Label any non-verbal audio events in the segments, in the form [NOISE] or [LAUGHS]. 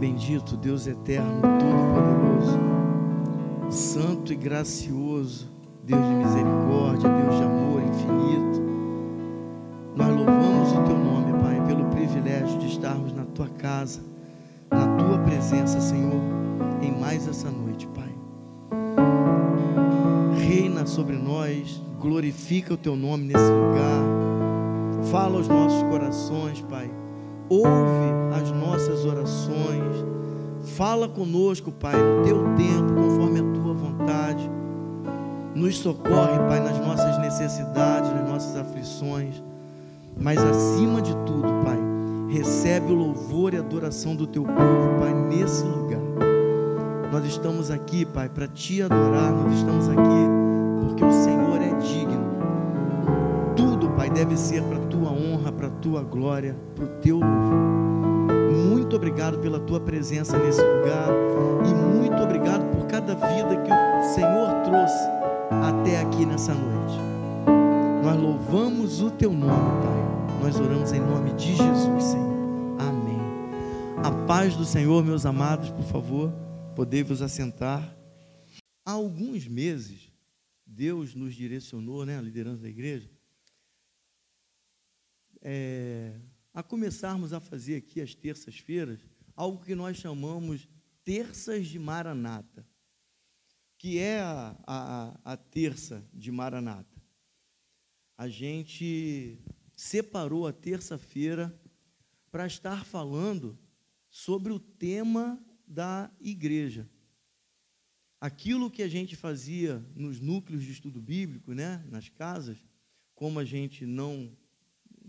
bendito, Deus eterno, todo-poderoso, santo e gracioso, Deus de misericórdia, Deus de amor infinito. Nós louvamos o teu nome, Pai, pelo privilégio de estarmos na tua casa, na tua presença, Senhor, em mais essa noite, Pai. Reina sobre nós, glorifica o teu nome nesse lugar. Fala aos nossos corações, Pai ouve as nossas orações, fala conosco, Pai, no teu tempo, conforme a tua vontade. Nos socorre, Pai, nas nossas necessidades, nas nossas aflições, mas acima de tudo, Pai, recebe o louvor e adoração do teu povo, Pai, nesse lugar. Nós estamos aqui, Pai, para te adorar, nós estamos aqui porque o Senhor é digno. Tudo, Pai, deve ser para a tua glória, para o teu louvor. Muito obrigado pela tua presença nesse lugar e muito obrigado por cada vida que o Senhor trouxe até aqui nessa noite. Nós louvamos o teu nome, Pai. Nós oramos em nome de Jesus, Senhor. Amém. A paz do Senhor, meus amados, por favor, podei vos assentar. Há alguns meses, Deus nos direcionou, né, a liderança da igreja, é, a começarmos a fazer aqui as terças-feiras algo que nós chamamos terças de Maranata, que é a, a, a terça de Maranata. A gente separou a terça-feira para estar falando sobre o tema da igreja. Aquilo que a gente fazia nos núcleos de estudo bíblico, né, nas casas, como a gente não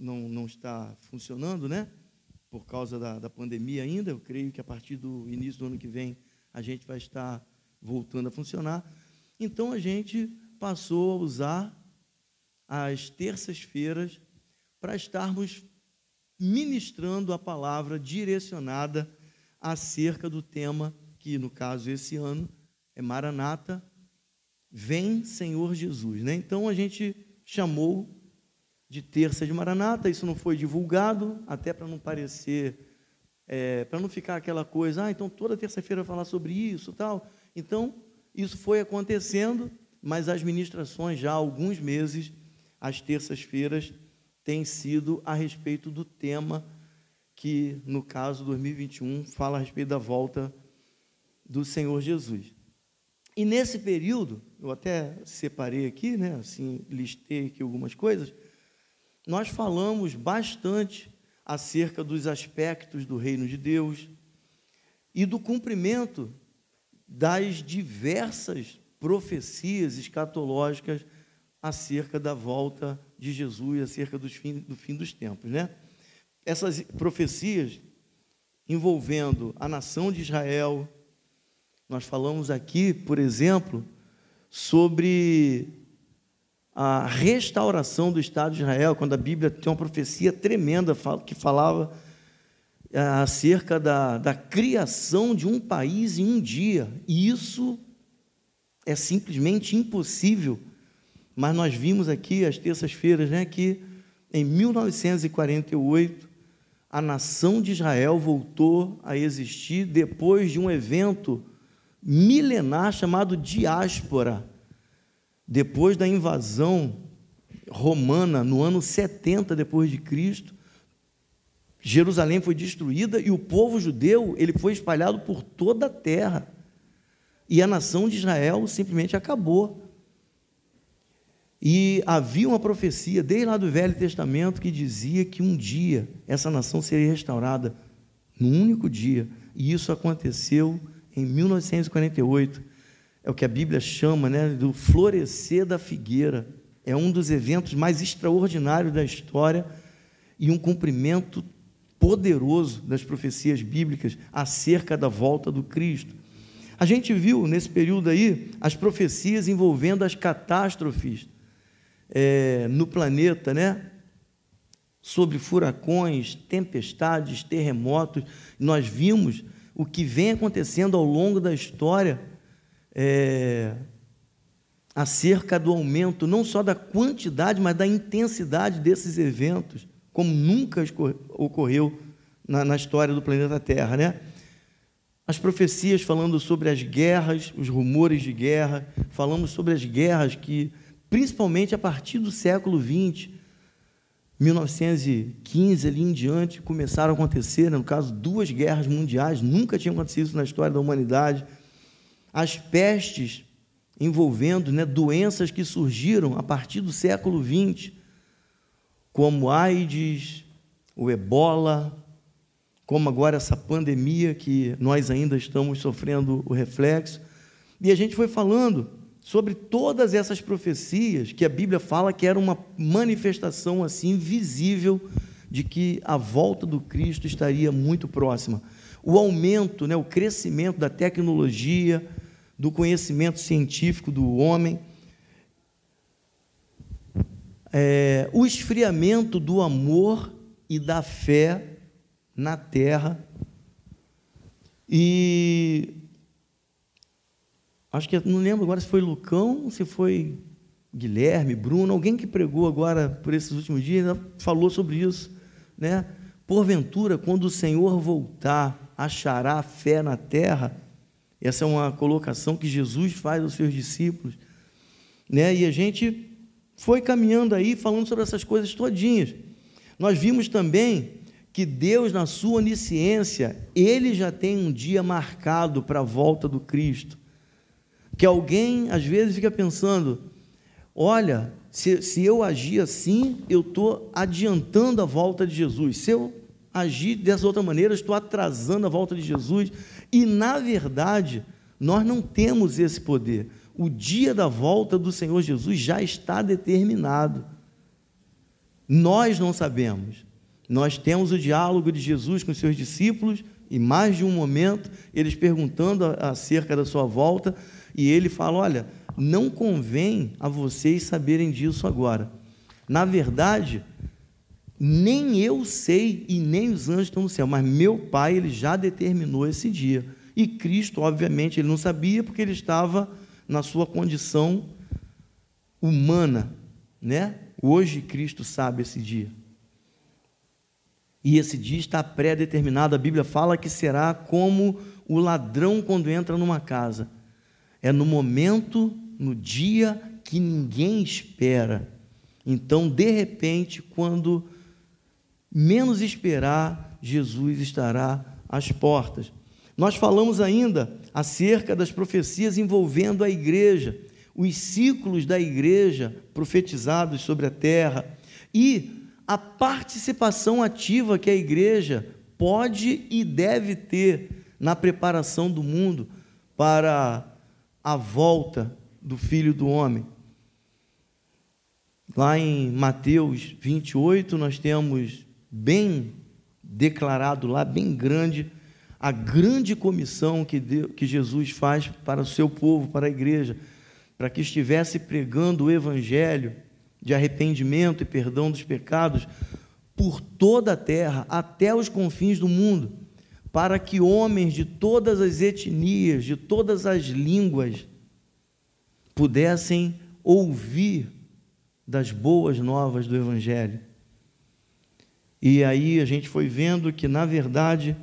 não, não está funcionando, né? Por causa da, da pandemia ainda. Eu creio que a partir do início do ano que vem a gente vai estar voltando a funcionar. Então a gente passou a usar as terças-feiras para estarmos ministrando a palavra direcionada acerca do tema que, no caso, esse ano é Maranata, vem Senhor Jesus. Né? Então a gente chamou de terça de Maranata, isso não foi divulgado, até para não parecer, é, para não ficar aquela coisa, ah, então toda terça-feira falar sobre isso tal. Então, isso foi acontecendo, mas as ministrações já há alguns meses, às terças-feiras, têm sido a respeito do tema que, no caso 2021, fala a respeito da volta do Senhor Jesus. E nesse período, eu até separei aqui, né, assim, listei aqui algumas coisas, nós falamos bastante acerca dos aspectos do reino de Deus e do cumprimento das diversas profecias escatológicas acerca da volta de Jesus, acerca do fim, do fim dos tempos, né? Essas profecias envolvendo a nação de Israel, nós falamos aqui, por exemplo, sobre a restauração do Estado de Israel, quando a Bíblia tem uma profecia tremenda que falava é, acerca da, da criação de um país em um dia. E isso é simplesmente impossível. Mas nós vimos aqui, às terças-feiras, né, que em 1948, a nação de Israel voltou a existir depois de um evento milenar chamado diáspora depois da invasão romana no ano 70 depois de Cristo, Jerusalém foi destruída e o povo judeu, ele foi espalhado por toda a terra. E a nação de Israel simplesmente acabou. E havia uma profecia desde lá do Velho Testamento que dizia que um dia essa nação seria restaurada, num único dia. E isso aconteceu em 1948 é o que a Bíblia chama né, do florescer da figueira. É um dos eventos mais extraordinários da história e um cumprimento poderoso das profecias bíblicas acerca da volta do Cristo. A gente viu nesse período aí as profecias envolvendo as catástrofes é, no planeta, né? Sobre furacões, tempestades, terremotos. Nós vimos o que vem acontecendo ao longo da história é, acerca do aumento não só da quantidade, mas da intensidade desses eventos, como nunca ocorreu na, na história do planeta Terra, né? as profecias falando sobre as guerras, os rumores de guerra, falamos sobre as guerras que, principalmente a partir do século XX, 1915 ali em diante, começaram a acontecer, né? no caso, duas guerras mundiais, nunca tinha acontecido isso na história da humanidade. As pestes envolvendo né, doenças que surgiram a partir do século XX, como AIDS, o ebola, como agora essa pandemia que nós ainda estamos sofrendo o reflexo. E a gente foi falando sobre todas essas profecias que a Bíblia fala que era uma manifestação assim visível de que a volta do Cristo estaria muito próxima. O aumento, né, o crescimento da tecnologia, do conhecimento científico do homem, é, o esfriamento do amor e da fé na terra. E acho que não lembro agora se foi Lucão, se foi Guilherme, Bruno, alguém que pregou agora por esses últimos dias, falou sobre isso, né? Porventura, quando o Senhor voltar, achará fé na terra? Essa é uma colocação que Jesus faz aos seus discípulos, né? E a gente foi caminhando aí falando sobre essas coisas todinhas. Nós vimos também que Deus, na sua onisciência, ele já tem um dia marcado para a volta do Cristo. Que alguém, às vezes, fica pensando: olha, se, se eu agir assim, eu estou adiantando a volta de Jesus. Se eu agir dessa outra maneira, estou atrasando a volta de Jesus. E, na verdade, nós não temos esse poder. O dia da volta do Senhor Jesus já está determinado. Nós não sabemos. Nós temos o diálogo de Jesus com os seus discípulos, e mais de um momento, eles perguntando acerca da sua volta, e ele fala: Olha, não convém a vocês saberem disso agora. Na verdade, nem eu sei e nem os anjos estão no céu, mas meu Pai ele já determinou esse dia. E Cristo, obviamente, ele não sabia porque ele estava na sua condição humana, né? Hoje Cristo sabe esse dia. E esse dia está pré-determinado. A Bíblia fala que será como o ladrão quando entra numa casa. É no momento, no dia que ninguém espera. Então, de repente, quando menos esperar, Jesus estará às portas. Nós falamos ainda acerca das profecias envolvendo a igreja, os ciclos da igreja profetizados sobre a terra e a participação ativa que a igreja pode e deve ter na preparação do mundo para a volta do Filho do Homem. Lá em Mateus 28, nós temos bem declarado lá, bem grande, a grande comissão que, Deus, que Jesus faz para o seu povo, para a igreja, para que estivesse pregando o Evangelho de arrependimento e perdão dos pecados por toda a terra, até os confins do mundo, para que homens de todas as etnias, de todas as línguas, pudessem ouvir das boas novas do Evangelho. E aí a gente foi vendo que, na verdade,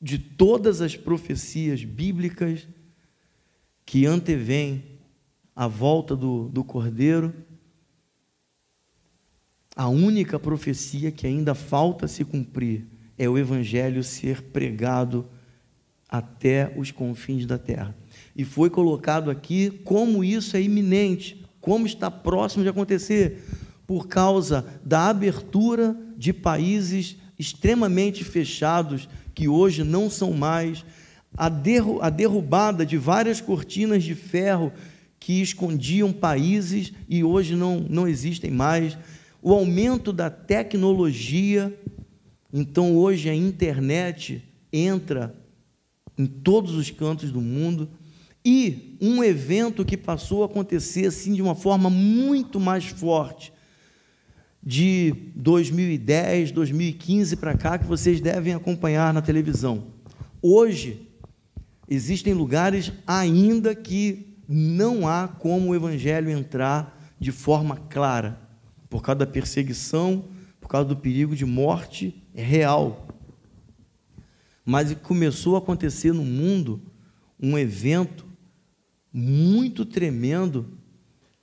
de todas as profecias bíblicas que antevêm a volta do, do Cordeiro, a única profecia que ainda falta se cumprir é o Evangelho ser pregado até os confins da terra. E foi colocado aqui como isso é iminente, como está próximo de acontecer, por causa da abertura de países extremamente fechados, que hoje não são mais, a, derru a derrubada de várias cortinas de ferro que escondiam países e hoje não, não existem mais o aumento da tecnologia. Então, hoje a internet entra em todos os cantos do mundo. E um evento que passou a acontecer assim de uma forma muito mais forte, de 2010, 2015 para cá, que vocês devem acompanhar na televisão. Hoje, existem lugares ainda que não há como o evangelho entrar de forma clara por causa da perseguição, por causa do perigo de morte real. mas começou a acontecer no mundo um evento muito tremendo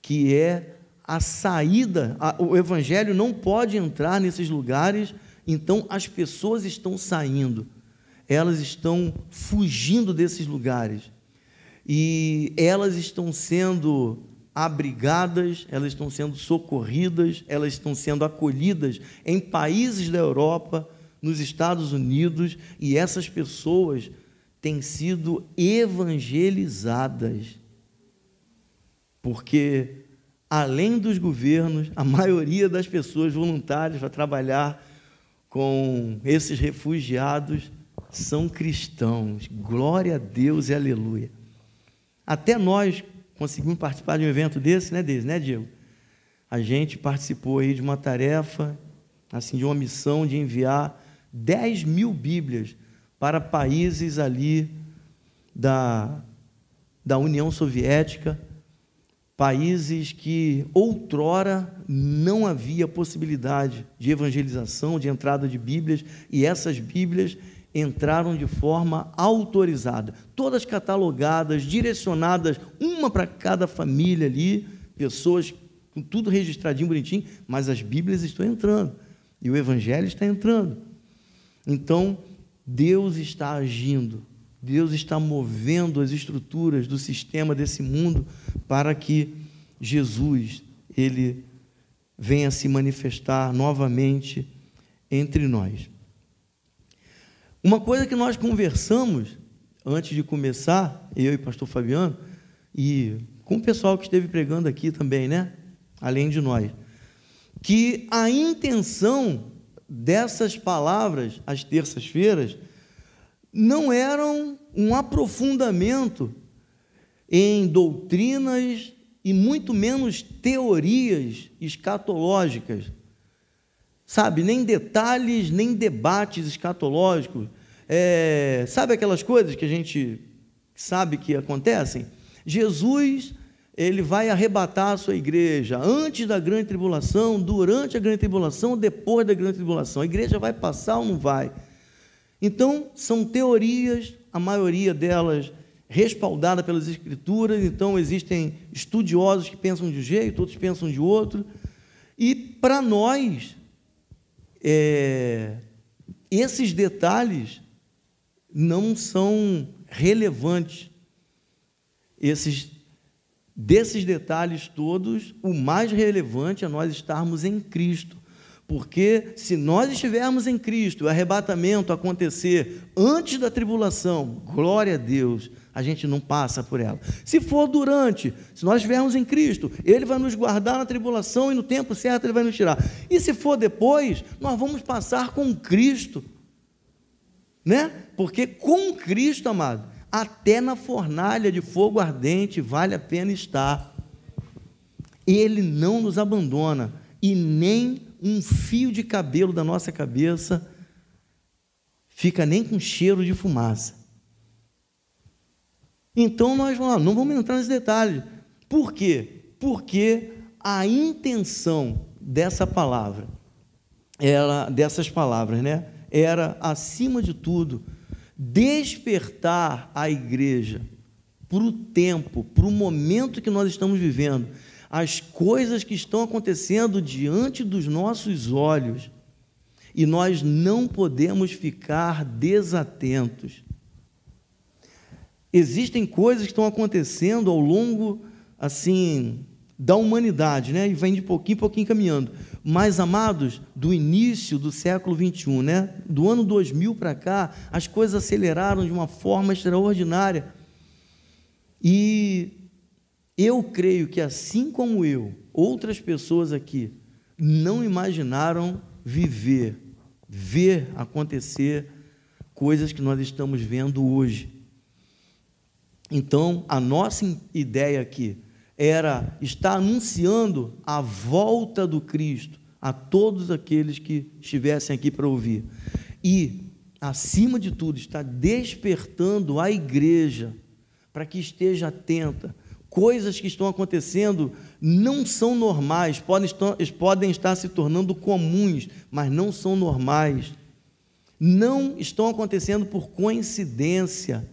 que é a saída. o evangelho não pode entrar nesses lugares, então as pessoas estão saindo, elas estão fugindo desses lugares e elas estão sendo abrigadas, elas estão sendo socorridas, elas estão sendo acolhidas em países da Europa, nos Estados Unidos, e essas pessoas têm sido evangelizadas. Porque, além dos governos, a maioria das pessoas voluntárias para trabalhar com esses refugiados são cristãos. Glória a Deus e aleluia. Até nós conseguimos participar de um evento desse, né, Deise, né, Diego? A gente participou aí de uma tarefa, assim, de uma missão de enviar 10 mil Bíblias para países ali da, da União Soviética, países que outrora não havia possibilidade de evangelização, de entrada de Bíblias, e essas Bíblias entraram de forma autorizada, todas catalogadas, direcionadas, uma para cada família ali, pessoas com tudo registradinho, bonitinho, mas as Bíblias estão entrando e o Evangelho está entrando. Então, Deus está agindo, Deus está movendo as estruturas do sistema desse mundo para que Jesus, ele venha se manifestar novamente entre nós. Uma coisa que nós conversamos antes de começar, eu e pastor Fabiano, e com o pessoal que esteve pregando aqui também, né? Além de nós, que a intenção dessas palavras, às terças-feiras, não eram um aprofundamento em doutrinas e muito menos teorias escatológicas sabe? Nem detalhes, nem debates escatológicos. É, sabe aquelas coisas que a gente sabe que acontecem? Jesus, ele vai arrebatar a sua igreja antes da grande tribulação, durante a grande tribulação, depois da grande tribulação. A igreja vai passar ou não vai? Então, são teorias, a maioria delas respaldada pelas escrituras, então existem estudiosos que pensam de um jeito, outros pensam de outro. E para nós, é, esses detalhes não são relevantes. Esses, desses detalhes todos, o mais relevante é nós estarmos em Cristo. Porque se nós estivermos em Cristo, o arrebatamento acontecer antes da tribulação, glória a Deus, a gente não passa por ela. Se for durante, se nós estivermos em Cristo, Ele vai nos guardar na tribulação e no tempo certo Ele vai nos tirar. E se for depois, nós vamos passar com Cristo, né? Porque com Cristo, amado, até na fornalha de fogo ardente vale a pena estar. Ele não nos abandona e nem um fio de cabelo da nossa cabeça fica nem com cheiro de fumaça. Então nós vamos, não vamos entrar nesse detalhe. Por quê? Porque a intenção dessa palavra, ela, dessas palavras, né, era acima de tudo despertar a igreja para o tempo, para o momento que nós estamos vivendo, as coisas que estão acontecendo diante dos nossos olhos, e nós não podemos ficar desatentos. Existem coisas que estão acontecendo ao longo, assim, da humanidade, né? E vem de pouquinho em pouquinho caminhando. Mas, amados, do início do século 21, né? Do ano 2000 para cá, as coisas aceleraram de uma forma extraordinária. E eu creio que, assim como eu, outras pessoas aqui não imaginaram viver, ver acontecer coisas que nós estamos vendo hoje. Então, a nossa ideia aqui era estar anunciando a volta do Cristo a todos aqueles que estivessem aqui para ouvir. E, acima de tudo, estar despertando a igreja para que esteja atenta. Coisas que estão acontecendo não são normais, podem estar, podem estar se tornando comuns, mas não são normais. não estão acontecendo por coincidência.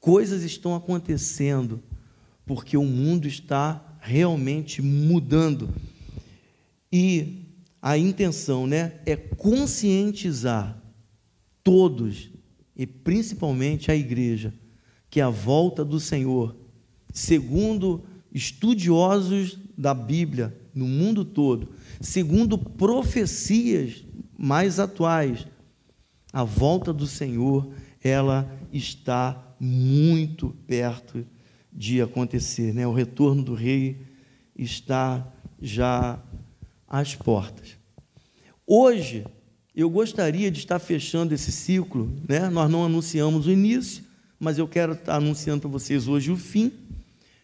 Coisas estão acontecendo porque o mundo está realmente mudando. E a intenção, né, é conscientizar todos e principalmente a igreja que a volta do Senhor, segundo estudiosos da Bíblia no mundo todo, segundo profecias mais atuais, a volta do Senhor, ela está muito perto de acontecer, né? O retorno do rei está já às portas. Hoje, eu gostaria de estar fechando esse ciclo, né? Nós não anunciamos o início, mas eu quero estar anunciando para vocês hoje o fim.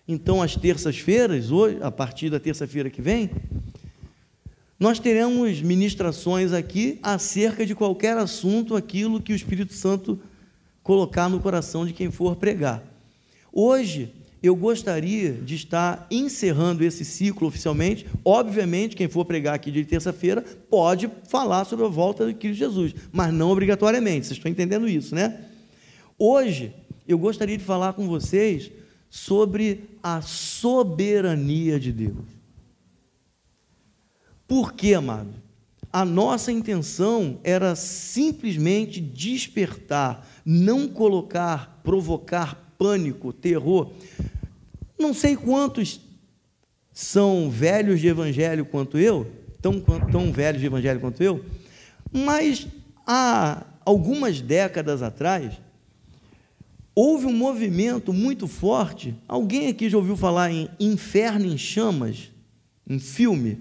Então, às terças-feiras, hoje, a partir da terça-feira que vem, nós teremos ministrações aqui acerca de qualquer assunto, aquilo que o Espírito Santo colocar no coração de quem for pregar. Hoje, eu gostaria de estar encerrando esse ciclo oficialmente. Obviamente, quem for pregar aqui de terça-feira pode falar sobre a volta de Cristo Jesus, mas não obrigatoriamente. Vocês estão entendendo isso, né? Hoje, eu gostaria de falar com vocês sobre a soberania de Deus. Por quê, amado? A nossa intenção era simplesmente despertar, não colocar, provocar pânico, terror. Não sei quantos são velhos de evangelho quanto eu, tão, tão velhos de evangelho quanto eu, mas há algumas décadas atrás, houve um movimento muito forte. Alguém aqui já ouviu falar em Inferno em Chamas? Um filme?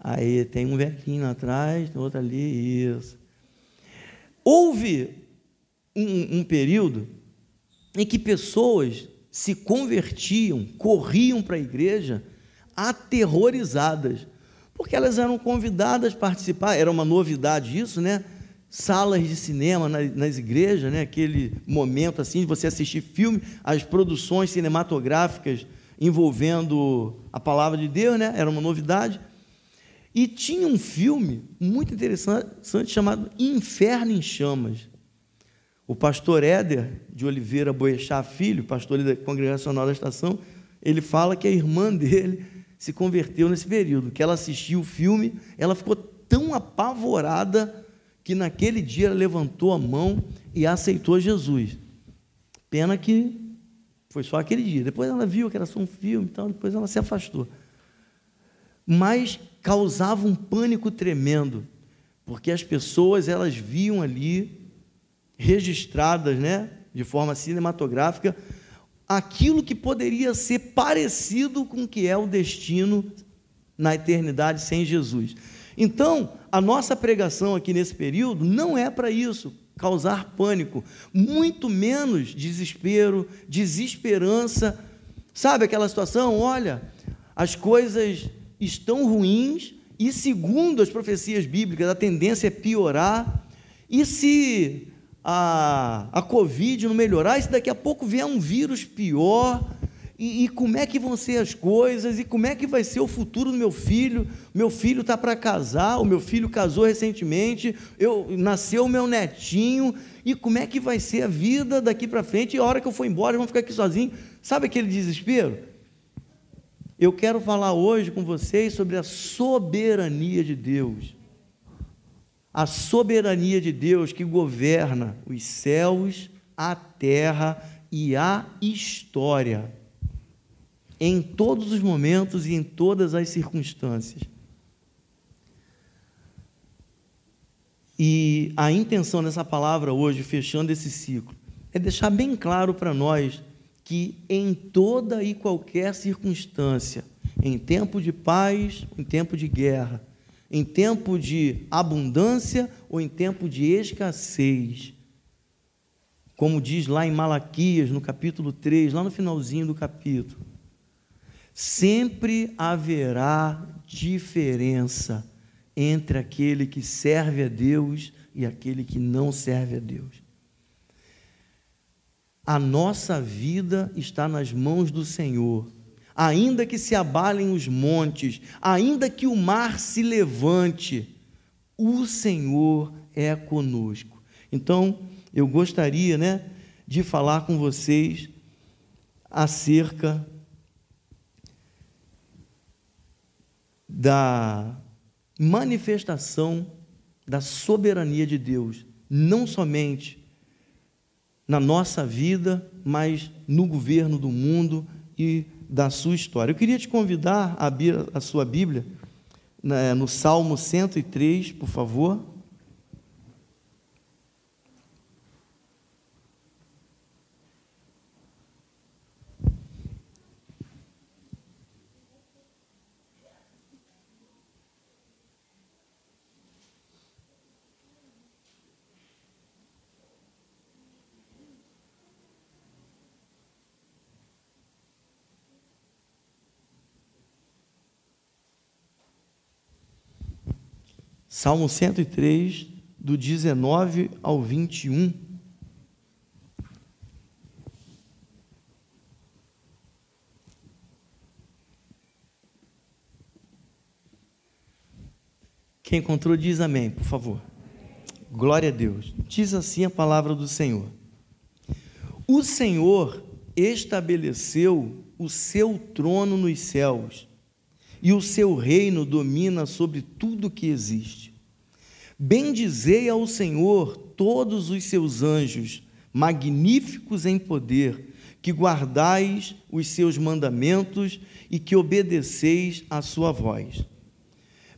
Aí tem um velhinho atrás, tem outro ali, isso. Houve um, um período em que pessoas se convertiam, corriam para a igreja aterrorizadas, porque elas eram convidadas a participar, era uma novidade isso, né? Salas de cinema nas, igrejas, né? Aquele momento assim de você assistir filme, as produções cinematográficas envolvendo a palavra de Deus, né? Era uma novidade. E tinha um filme muito interessante chamado Inferno em Chamas. O pastor Éder de Oliveira Boechat Filho, pastor da congregacional da estação, ele fala que a irmã dele se converteu nesse período, que ela assistiu o filme, ela ficou tão apavorada que naquele dia levantou a mão e aceitou Jesus. Pena que foi só aquele dia. Depois ela viu que era só um filme, então depois ela se afastou. Mas causava um pânico tremendo, porque as pessoas elas viam ali registradas, né, de forma cinematográfica, aquilo que poderia ser parecido com o que é o destino na eternidade sem Jesus. Então, a nossa pregação aqui nesse período não é para isso, causar pânico, muito menos desespero, desesperança. Sabe aquela situação? Olha, as coisas estão ruins e, segundo as profecias bíblicas, a tendência é piorar. E se a, a Covid não melhorar, e se daqui a pouco vier um vírus pior, e, e, como é que vão ser as coisas, e como é que vai ser o futuro do meu filho, meu filho está para casar, o meu filho casou recentemente, eu nasceu o meu netinho, e como é que vai ser a vida daqui para frente, e a hora que eu for embora, eu vou ficar aqui sozinho, sabe aquele desespero? Eu quero falar hoje com vocês sobre a soberania de Deus. A soberania de Deus que governa os céus, a terra e a história, em todos os momentos e em todas as circunstâncias. E a intenção dessa palavra hoje, fechando esse ciclo, é deixar bem claro para nós que em toda e qualquer circunstância, em tempo de paz, em tempo de guerra, em tempo de abundância ou em tempo de escassez. Como diz lá em Malaquias, no capítulo 3, lá no finalzinho do capítulo. Sempre haverá diferença entre aquele que serve a Deus e aquele que não serve a Deus. A nossa vida está nas mãos do Senhor ainda que se abalem os montes, ainda que o mar se levante, O Senhor é conosco. Então, eu gostaria, né, de falar com vocês acerca da manifestação da soberania de Deus, não somente na nossa vida, mas no governo do mundo e da sua história. Eu queria te convidar a abrir a sua Bíblia né, no Salmo 103, por favor. Salmo 103, do 19 ao 21. Quem encontrou, diz amém, por favor. Glória a Deus. Diz assim a palavra do Senhor. O Senhor estabeleceu o seu trono nos céus e o seu reino domina sobre tudo que existe. Bendizei ao Senhor todos os seus anjos, magníficos em poder, que guardais os seus mandamentos e que obedeceis à sua voz.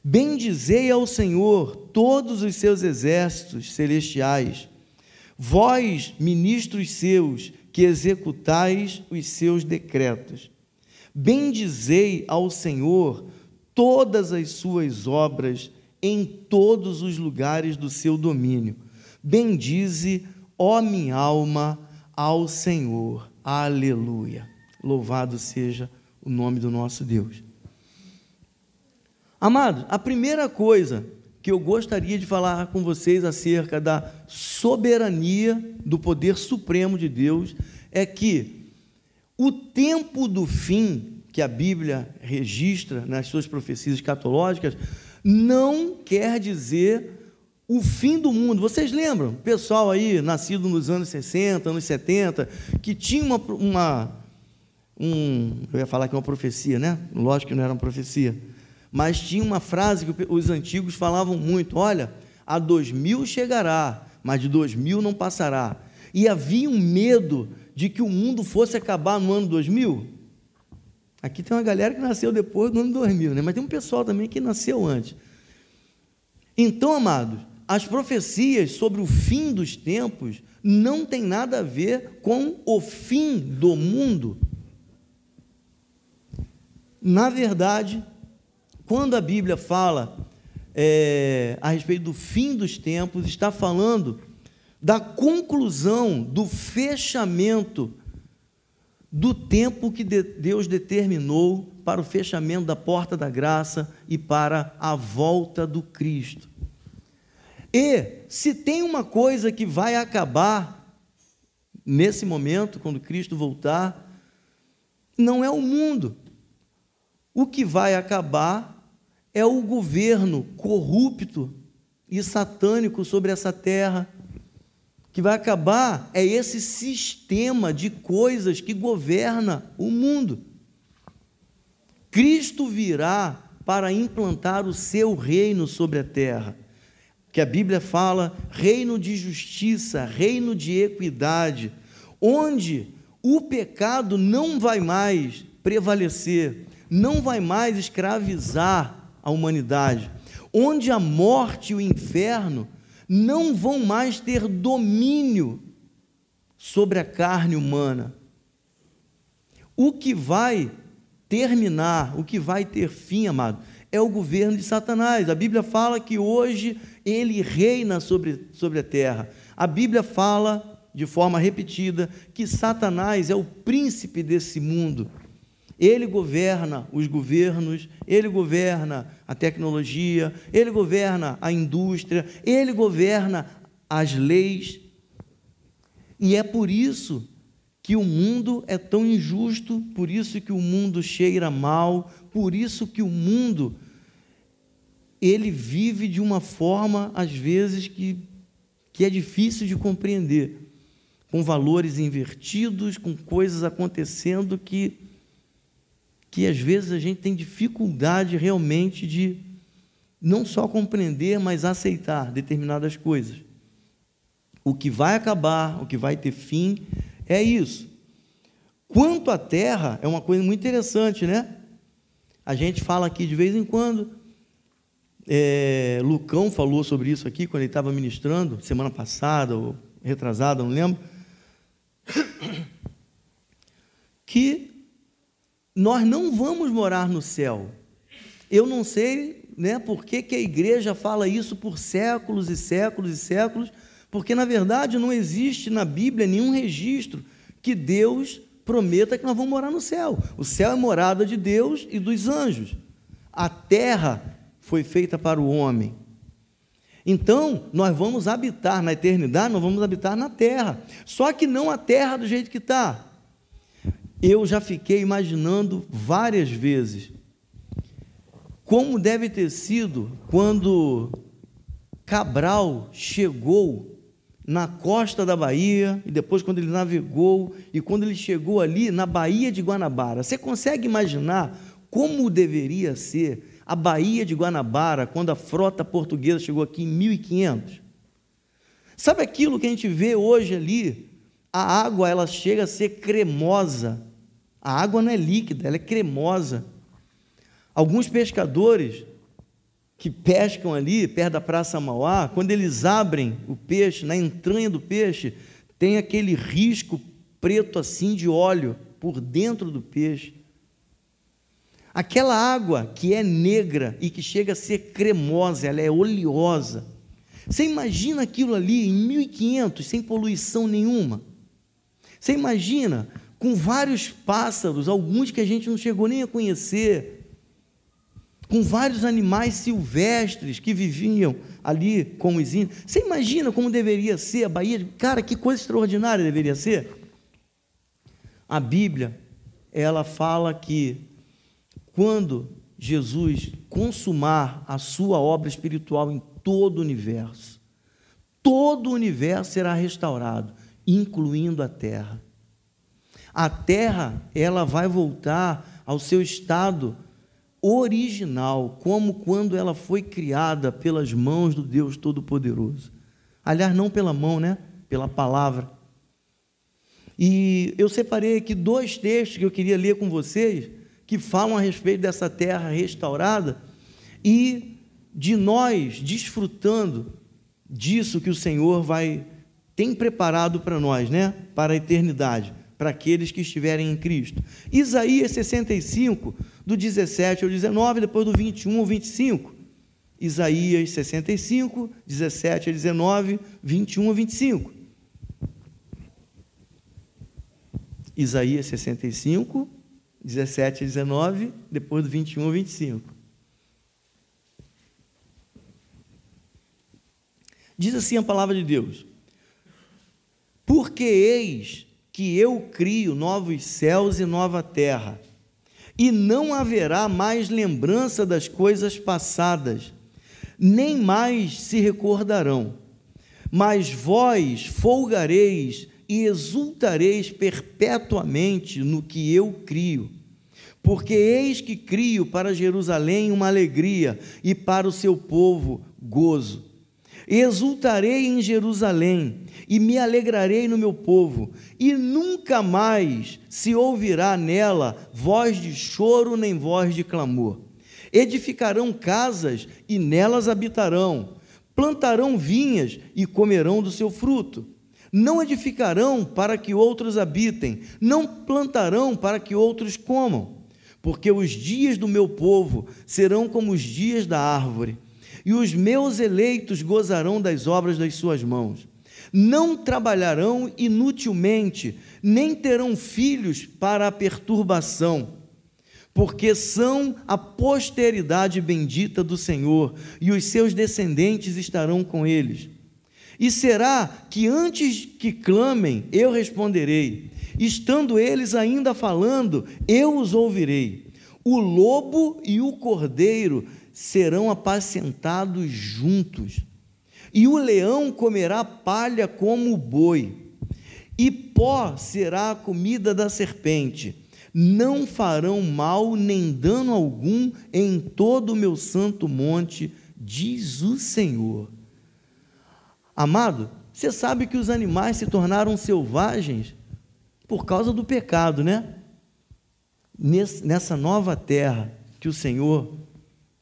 Bendizei ao Senhor todos os seus exércitos celestiais, vós, ministros seus, que executais os seus decretos. Bendizei ao Senhor todas as suas obras em todos os lugares do seu domínio. Bendize, ó minha alma, ao Senhor. Aleluia. Louvado seja o nome do nosso Deus. Amados, a primeira coisa que eu gostaria de falar com vocês acerca da soberania do poder supremo de Deus é que o tempo do fim que a Bíblia registra nas suas profecias escatológicas não quer dizer o fim do mundo. Vocês lembram? Pessoal aí, nascido nos anos 60, anos 70, que tinha uma, uma um, eu ia falar que é uma profecia, né? Lógico que não era uma profecia, mas tinha uma frase que os antigos falavam muito: olha, a 2000 chegará, mas de 2000 não passará. E havia um medo de que o mundo fosse acabar no ano 2000? Aqui tem uma galera que nasceu depois do ano 2000, né? mas tem um pessoal também que nasceu antes. Então, amados, as profecias sobre o fim dos tempos não tem nada a ver com o fim do mundo. Na verdade, quando a Bíblia fala é, a respeito do fim dos tempos, está falando da conclusão, do fechamento do tempo que Deus determinou para o fechamento da porta da graça e para a volta do Cristo. E se tem uma coisa que vai acabar nesse momento, quando Cristo voltar, não é o mundo. O que vai acabar é o governo corrupto e satânico sobre essa terra que vai acabar é esse sistema de coisas que governa o mundo. Cristo virá para implantar o seu reino sobre a terra, que a Bíblia fala reino de justiça, reino de equidade, onde o pecado não vai mais prevalecer, não vai mais escravizar a humanidade, onde a morte e o inferno não vão mais ter domínio sobre a carne humana. O que vai terminar, o que vai ter fim, amado, é o governo de Satanás. A Bíblia fala que hoje ele reina sobre, sobre a terra. A Bíblia fala de forma repetida que Satanás é o príncipe desse mundo. Ele governa os governos, ele governa a tecnologia, ele governa a indústria, ele governa as leis. E é por isso que o mundo é tão injusto, por isso que o mundo cheira mal, por isso que o mundo ele vive de uma forma, às vezes, que, que é difícil de compreender, com valores invertidos, com coisas acontecendo que, que às vezes a gente tem dificuldade realmente de não só compreender, mas aceitar determinadas coisas. O que vai acabar, o que vai ter fim, é isso. Quanto à terra, é uma coisa muito interessante, né? A gente fala aqui de vez em quando, é, Lucão falou sobre isso aqui quando ele estava ministrando, semana passada ou retrasada, não lembro. [COUGHS] Que nós não vamos morar no céu. Eu não sei né, por que, que a igreja fala isso por séculos e séculos e séculos, porque na verdade não existe na Bíblia nenhum registro que Deus prometa que nós vamos morar no céu. O céu é morada de Deus e dos anjos. A terra foi feita para o homem. Então, nós vamos habitar na eternidade, nós vamos habitar na terra. Só que não a terra do jeito que está. Eu já fiquei imaginando várias vezes como deve ter sido quando Cabral chegou na costa da Bahia, e depois quando ele navegou, e quando ele chegou ali na Baía de Guanabara. Você consegue imaginar como deveria ser a Baía de Guanabara, quando a frota portuguesa chegou aqui em 1500. Sabe aquilo que a gente vê hoje ali? A água ela chega a ser cremosa. A água não é líquida, ela é cremosa. Alguns pescadores que pescam ali perto da Praça Mauá, quando eles abrem o peixe, na entranha do peixe, tem aquele risco preto assim de óleo por dentro do peixe. Aquela água que é negra e que chega a ser cremosa, ela é oleosa. Você imagina aquilo ali em 1500, sem poluição nenhuma? Você imagina com vários pássaros, alguns que a gente não chegou nem a conhecer, com vários animais silvestres que viviam ali com os índios. Você imagina como deveria ser a Bahia? Cara, que coisa extraordinária deveria ser. A Bíblia, ela fala que quando Jesus consumar a sua obra espiritual em todo o universo, todo o universo será restaurado, incluindo a terra. A terra, ela vai voltar ao seu estado original, como quando ela foi criada pelas mãos do Deus Todo-Poderoso. Aliás, não pela mão, né? Pela palavra. E eu separei aqui dois textos que eu queria ler com vocês, que falam a respeito dessa terra restaurada e de nós desfrutando disso que o Senhor vai tem preparado para nós, né? Para a eternidade, para aqueles que estiverem em Cristo. Isaías 65, do 17 ao 19, depois do 21 ao 25. Isaías 65, 17 a 19, 21 a 25. Isaías 65, 17 a 19, depois do 21 ao 25. Diz assim a palavra de Deus: Porque eis que eu crio novos céus e nova terra, e não haverá mais lembrança das coisas passadas, nem mais se recordarão. Mas vós folgareis e exultareis perpetuamente no que eu crio. Porque eis que crio para Jerusalém uma alegria e para o seu povo gozo. Exultarei em Jerusalém e me alegrarei no meu povo, e nunca mais se ouvirá nela voz de choro nem voz de clamor. Edificarão casas e nelas habitarão, plantarão vinhas e comerão do seu fruto não edificarão para que outros habitem, não plantarão para que outros comam, porque os dias do meu povo serão como os dias da árvore, e os meus eleitos gozarão das obras das suas mãos. Não trabalharão inutilmente, nem terão filhos para a perturbação, porque são a posteridade bendita do Senhor, e os seus descendentes estarão com eles. E será que antes que clamem, eu responderei? Estando eles ainda falando, eu os ouvirei. O lobo e o cordeiro serão apacentados juntos, e o leão comerá palha como o boi, e pó será a comida da serpente. Não farão mal nem dano algum em todo o meu santo monte, diz o Senhor. Amado, você sabe que os animais se tornaram selvagens por causa do pecado, né? Nessa nova terra que o Senhor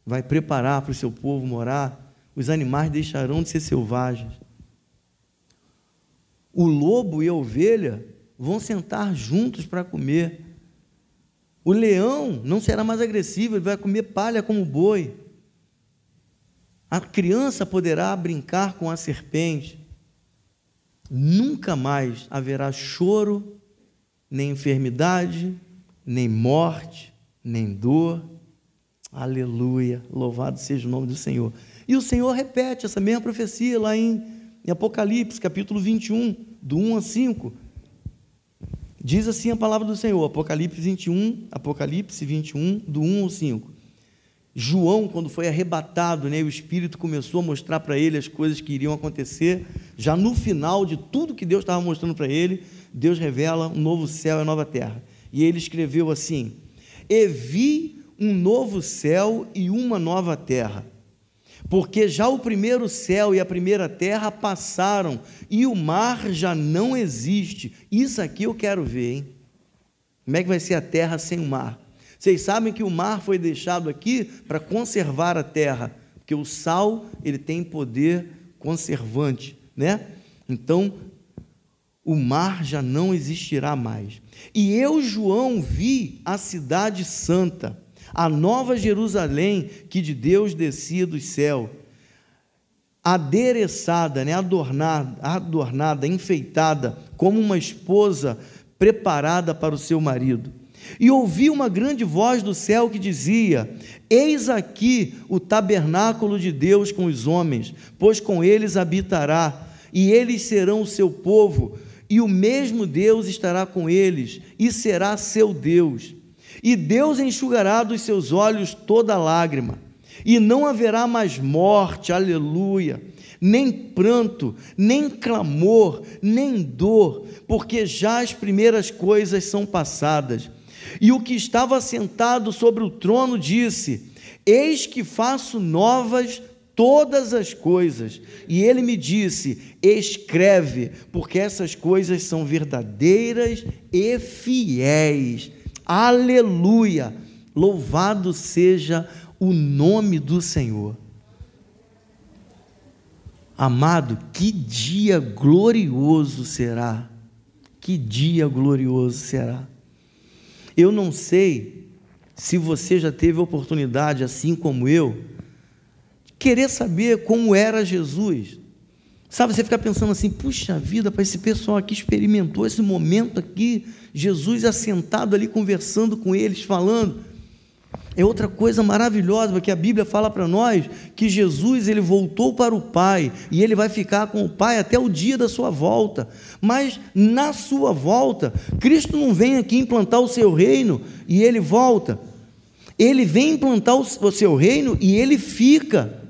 vai preparar para o seu povo morar, os animais deixarão de ser selvagens. O lobo e a ovelha vão sentar juntos para comer. O leão não será mais agressivo, ele vai comer palha como boi. A criança poderá brincar com a serpente. Nunca mais haverá choro, nem enfermidade, nem morte, nem dor. Aleluia, louvado seja o nome do Senhor. E o Senhor repete essa mesma profecia lá em, em Apocalipse, capítulo 21, do 1 a 5. Diz assim a palavra do Senhor, Apocalipse 21, Apocalipse 21, do 1 ao 5. João, quando foi arrebatado, né, o Espírito começou a mostrar para ele as coisas que iriam acontecer. Já no final de tudo que Deus estava mostrando para ele, Deus revela um novo céu e nova terra. E ele escreveu assim: E vi um novo céu e uma nova terra, porque já o primeiro céu e a primeira terra passaram e o mar já não existe. Isso aqui eu quero ver, hein? Como é que vai ser a terra sem o mar? Vocês sabem que o mar foi deixado aqui para conservar a terra, porque o sal ele tem poder conservante, né? Então o mar já não existirá mais. E eu, João, vi a cidade santa, a nova Jerusalém que de Deus descia do céu, adereçada, né, adornada, adornada, enfeitada, como uma esposa preparada para o seu marido. E ouvi uma grande voz do céu que dizia: Eis aqui o tabernáculo de Deus com os homens, pois com eles habitará, e eles serão o seu povo, e o mesmo Deus estará com eles, e será seu Deus. E Deus enxugará dos seus olhos toda lágrima, e não haverá mais morte, aleluia, nem pranto, nem clamor, nem dor, porque já as primeiras coisas são passadas. E o que estava sentado sobre o trono disse: Eis que faço novas todas as coisas. E ele me disse: Escreve, porque essas coisas são verdadeiras e fiéis. Aleluia! Louvado seja o nome do Senhor. Amado, que dia glorioso será! Que dia glorioso será! Eu não sei se você já teve oportunidade, assim como eu, de querer saber como era Jesus. Sabe, você fica pensando assim, puxa vida, para esse pessoal aqui experimentou esse momento aqui, Jesus assentado ali conversando com eles, falando. É outra coisa maravilhosa, porque a Bíblia fala para nós que Jesus ele voltou para o Pai e ele vai ficar com o Pai até o dia da sua volta. Mas na sua volta, Cristo não vem aqui implantar o seu reino e ele volta. Ele vem implantar o seu reino e ele fica.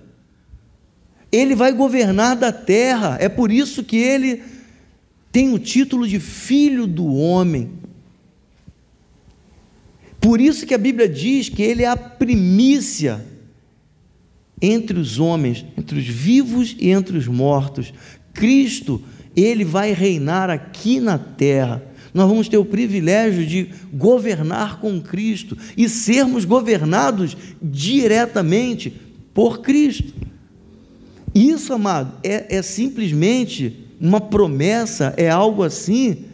Ele vai governar da terra. É por isso que ele tem o título de Filho do Homem. Por isso que a Bíblia diz que ele é a primícia entre os homens, entre os vivos e entre os mortos. Cristo, ele vai reinar aqui na terra. Nós vamos ter o privilégio de governar com Cristo e sermos governados diretamente por Cristo. Isso, amado, é, é simplesmente uma promessa, é algo assim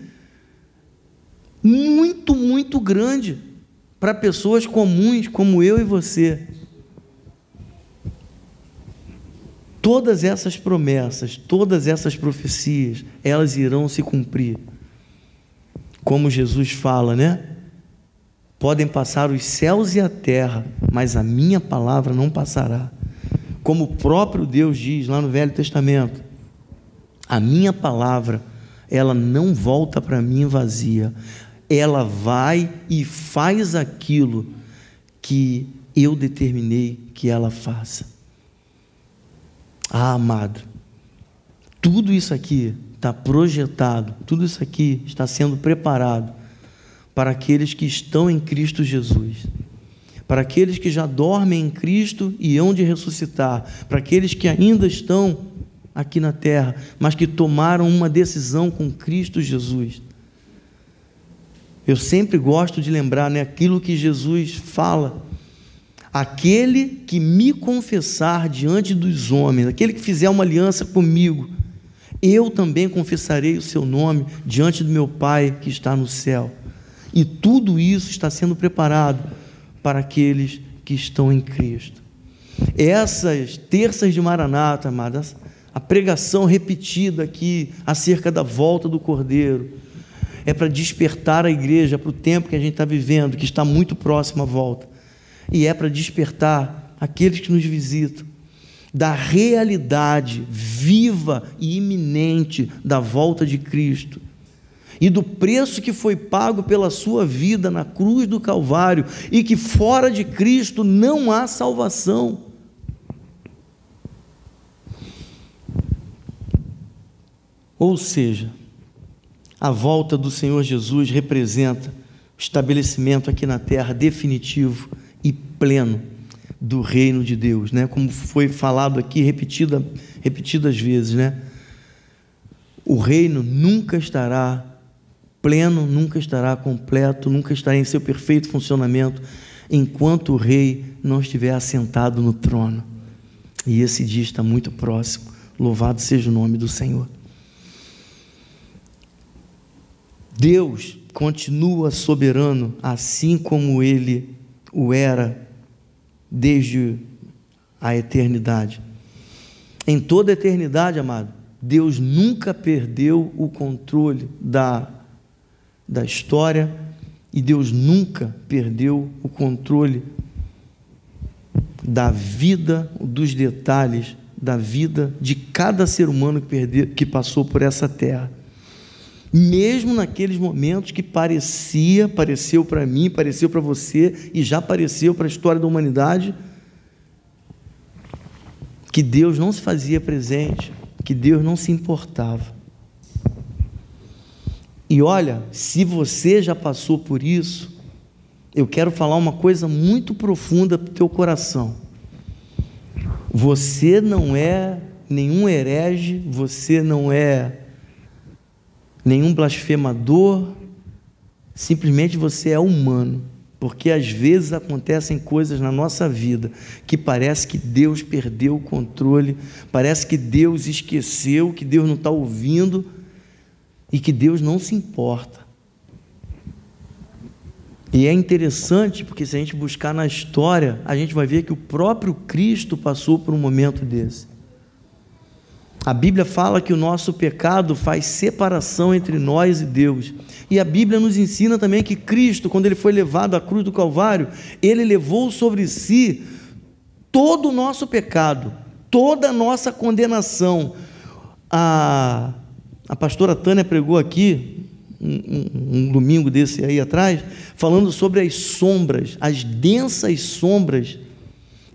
muito, muito grande para pessoas comuns como eu e você. Todas essas promessas, todas essas profecias, elas irão se cumprir. Como Jesus fala, né? Podem passar os céus e a terra, mas a minha palavra não passará. Como o próprio Deus diz lá no Velho Testamento: a minha palavra, ela não volta para mim vazia, ela vai e faz aquilo que eu determinei que ela faça. Ah, amado, tudo isso aqui está projetado, tudo isso aqui está sendo preparado para aqueles que estão em Cristo Jesus, para aqueles que já dormem em Cristo e hão de ressuscitar, para aqueles que ainda estão aqui na terra, mas que tomaram uma decisão com Cristo Jesus. Eu sempre gosto de lembrar né, aquilo que Jesus fala. Aquele que me confessar diante dos homens, aquele que fizer uma aliança comigo, eu também confessarei o seu nome diante do meu Pai que está no céu. E tudo isso está sendo preparado para aqueles que estão em Cristo. Essas terças de Maranata, amadas, a pregação repetida aqui acerca da volta do Cordeiro, é para despertar a igreja para o tempo que a gente está vivendo, que está muito próximo à volta, e é para despertar aqueles que nos visitam da realidade viva e iminente da volta de Cristo e do preço que foi pago pela sua vida na cruz do Calvário e que fora de Cristo não há salvação. Ou seja, a volta do Senhor Jesus representa o estabelecimento aqui na terra definitivo e pleno do reino de Deus, né? Como foi falado aqui repetida, repetidas vezes, né? O reino nunca estará pleno, nunca estará completo, nunca estará em seu perfeito funcionamento enquanto o rei não estiver assentado no trono. E esse dia está muito próximo. Louvado seja o nome do Senhor. Deus continua soberano, assim como ele o era desde a eternidade. Em toda a eternidade, amado, Deus nunca perdeu o controle da, da história e Deus nunca perdeu o controle da vida, dos detalhes da vida de cada ser humano que, perdeu, que passou por essa terra mesmo naqueles momentos que parecia, pareceu para mim, pareceu para você e já pareceu para a história da humanidade, que Deus não se fazia presente, que Deus não se importava. E olha, se você já passou por isso, eu quero falar uma coisa muito profunda para o teu coração. Você não é nenhum herege, você não é nenhum blasfemador, simplesmente você é humano. Porque às vezes acontecem coisas na nossa vida que parece que Deus perdeu o controle, parece que Deus esqueceu, que Deus não está ouvindo e que Deus não se importa. E é interessante porque se a gente buscar na história, a gente vai ver que o próprio Cristo passou por um momento desse. A Bíblia fala que o nosso pecado faz separação entre nós e Deus. E a Bíblia nos ensina também que Cristo, quando ele foi levado à cruz do Calvário, ele levou sobre si todo o nosso pecado, toda a nossa condenação. A, a pastora Tânia pregou aqui, um, um, um domingo desse aí atrás, falando sobre as sombras, as densas sombras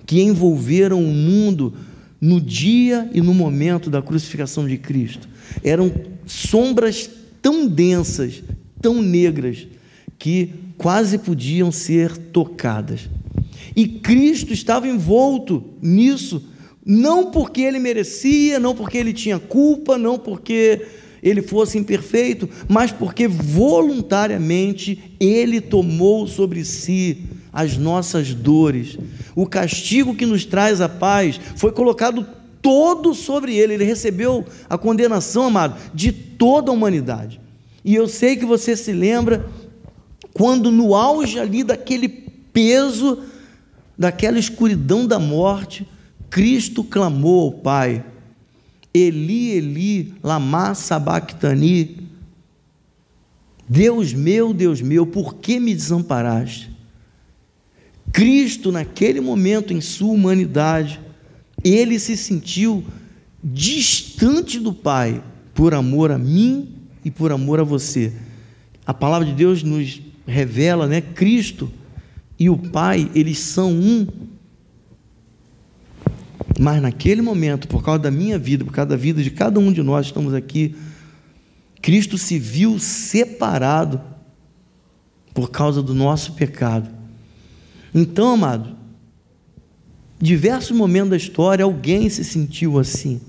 que envolveram o mundo no dia e no momento da crucificação de Cristo. Eram sombras tão densas, tão negras, que quase podiam ser tocadas. E Cristo estava envolto nisso, não porque ele merecia, não porque ele tinha culpa, não porque ele fosse imperfeito, mas porque voluntariamente ele tomou sobre si as nossas dores. O castigo que nos traz a paz foi colocado todo sobre ele. Ele recebeu a condenação, amado, de toda a humanidade. E eu sei que você se lembra quando no auge ali daquele peso, daquela escuridão da morte, Cristo clamou ao Pai: Eli, Eli, lama sabachthani. Deus meu, Deus meu, por que me desamparaste? Cristo, naquele momento, em sua humanidade, ele se sentiu distante do Pai por amor a mim e por amor a você. A palavra de Deus nos revela, né? Cristo e o Pai, eles são um. Mas naquele momento, por causa da minha vida, por causa da vida de cada um de nós que estamos aqui, Cristo se viu separado por causa do nosso pecado. Então, amado, diversos momentos da história alguém se sentiu assim.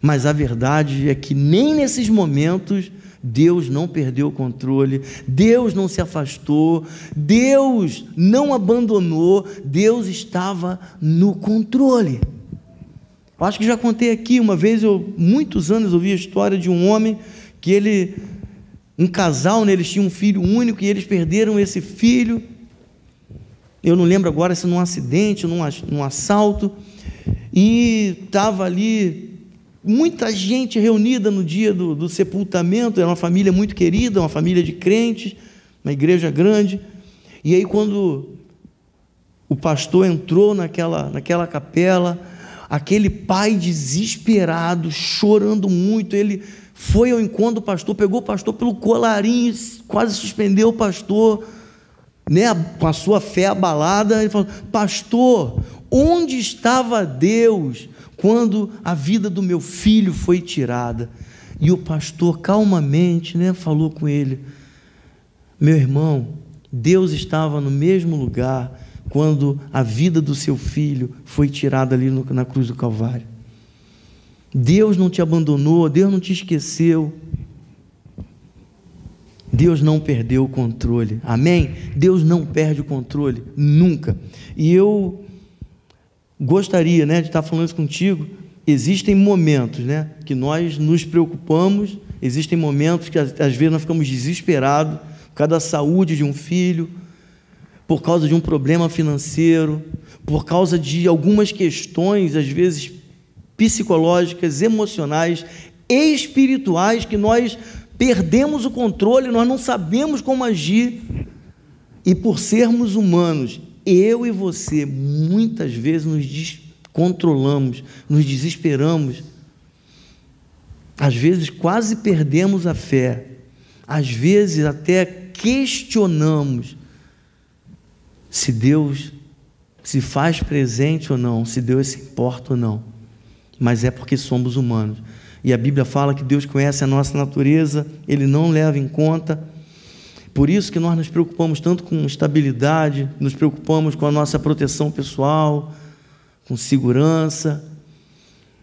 Mas a verdade é que nem nesses momentos Deus não perdeu o controle, Deus não se afastou, Deus não abandonou, Deus estava no controle. Eu acho que já contei aqui uma vez, eu muitos anos ouvi a história de um homem que ele um casal, né, eles tinham um filho único e eles perderam esse filho. Eu não lembro agora se num acidente, num, num assalto, e estava ali muita gente reunida no dia do, do sepultamento, era uma família muito querida, uma família de crentes, uma igreja grande. E aí, quando o pastor entrou naquela, naquela capela, aquele pai desesperado, chorando muito, ele foi ao encontro do pastor, pegou o pastor pelo colarinho, quase suspendeu o pastor, né, com a sua fé abalada. Ele falou: Pastor, onde estava Deus quando a vida do meu filho foi tirada? E o pastor calmamente né, falou com ele: Meu irmão, Deus estava no mesmo lugar quando a vida do seu filho foi tirada ali no, na cruz do Calvário. Deus não te abandonou, Deus não te esqueceu. Deus não perdeu o controle. Amém? Deus não perde o controle nunca. E eu gostaria, né, de estar falando isso contigo. Existem momentos, né, que nós nos preocupamos, existem momentos que às vezes nós ficamos desesperados por causa da saúde de um filho, por causa de um problema financeiro, por causa de algumas questões, às vezes psicológicas, emocionais, espirituais, que nós perdemos o controle, nós não sabemos como agir. E por sermos humanos, eu e você, muitas vezes nos descontrolamos, nos desesperamos, às vezes quase perdemos a fé, às vezes até questionamos se Deus se faz presente ou não, se Deus se importa ou não mas é porque somos humanos. E a Bíblia fala que Deus conhece a nossa natureza, Ele não leva em conta. Por isso que nós nos preocupamos tanto com estabilidade, nos preocupamos com a nossa proteção pessoal, com segurança.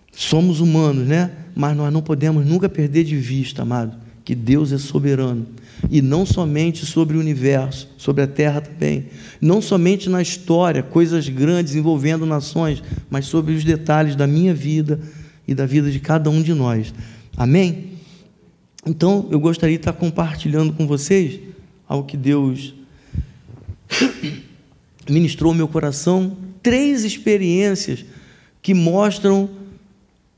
Somos humanos, né? Mas nós não podemos nunca perder de vista, amado, que Deus é soberano. E não somente sobre o universo, sobre a terra também. Não somente na história, coisas grandes envolvendo nações, mas sobre os detalhes da minha vida e da vida de cada um de nós. Amém? Então, eu gostaria de estar compartilhando com vocês algo que Deus ministrou ao meu coração, três experiências que mostram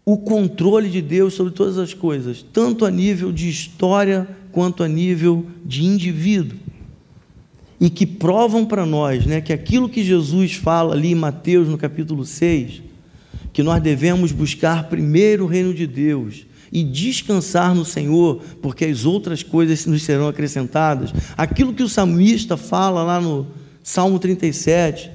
o controle de Deus sobre todas as coisas, tanto a nível de história quanto a nível de indivíduo. E que provam para nós né, que aquilo que Jesus fala ali em Mateus, no capítulo 6, que nós devemos buscar primeiro o reino de Deus e descansar no Senhor, porque as outras coisas nos serão acrescentadas. Aquilo que o salmista fala lá no Salmo 37,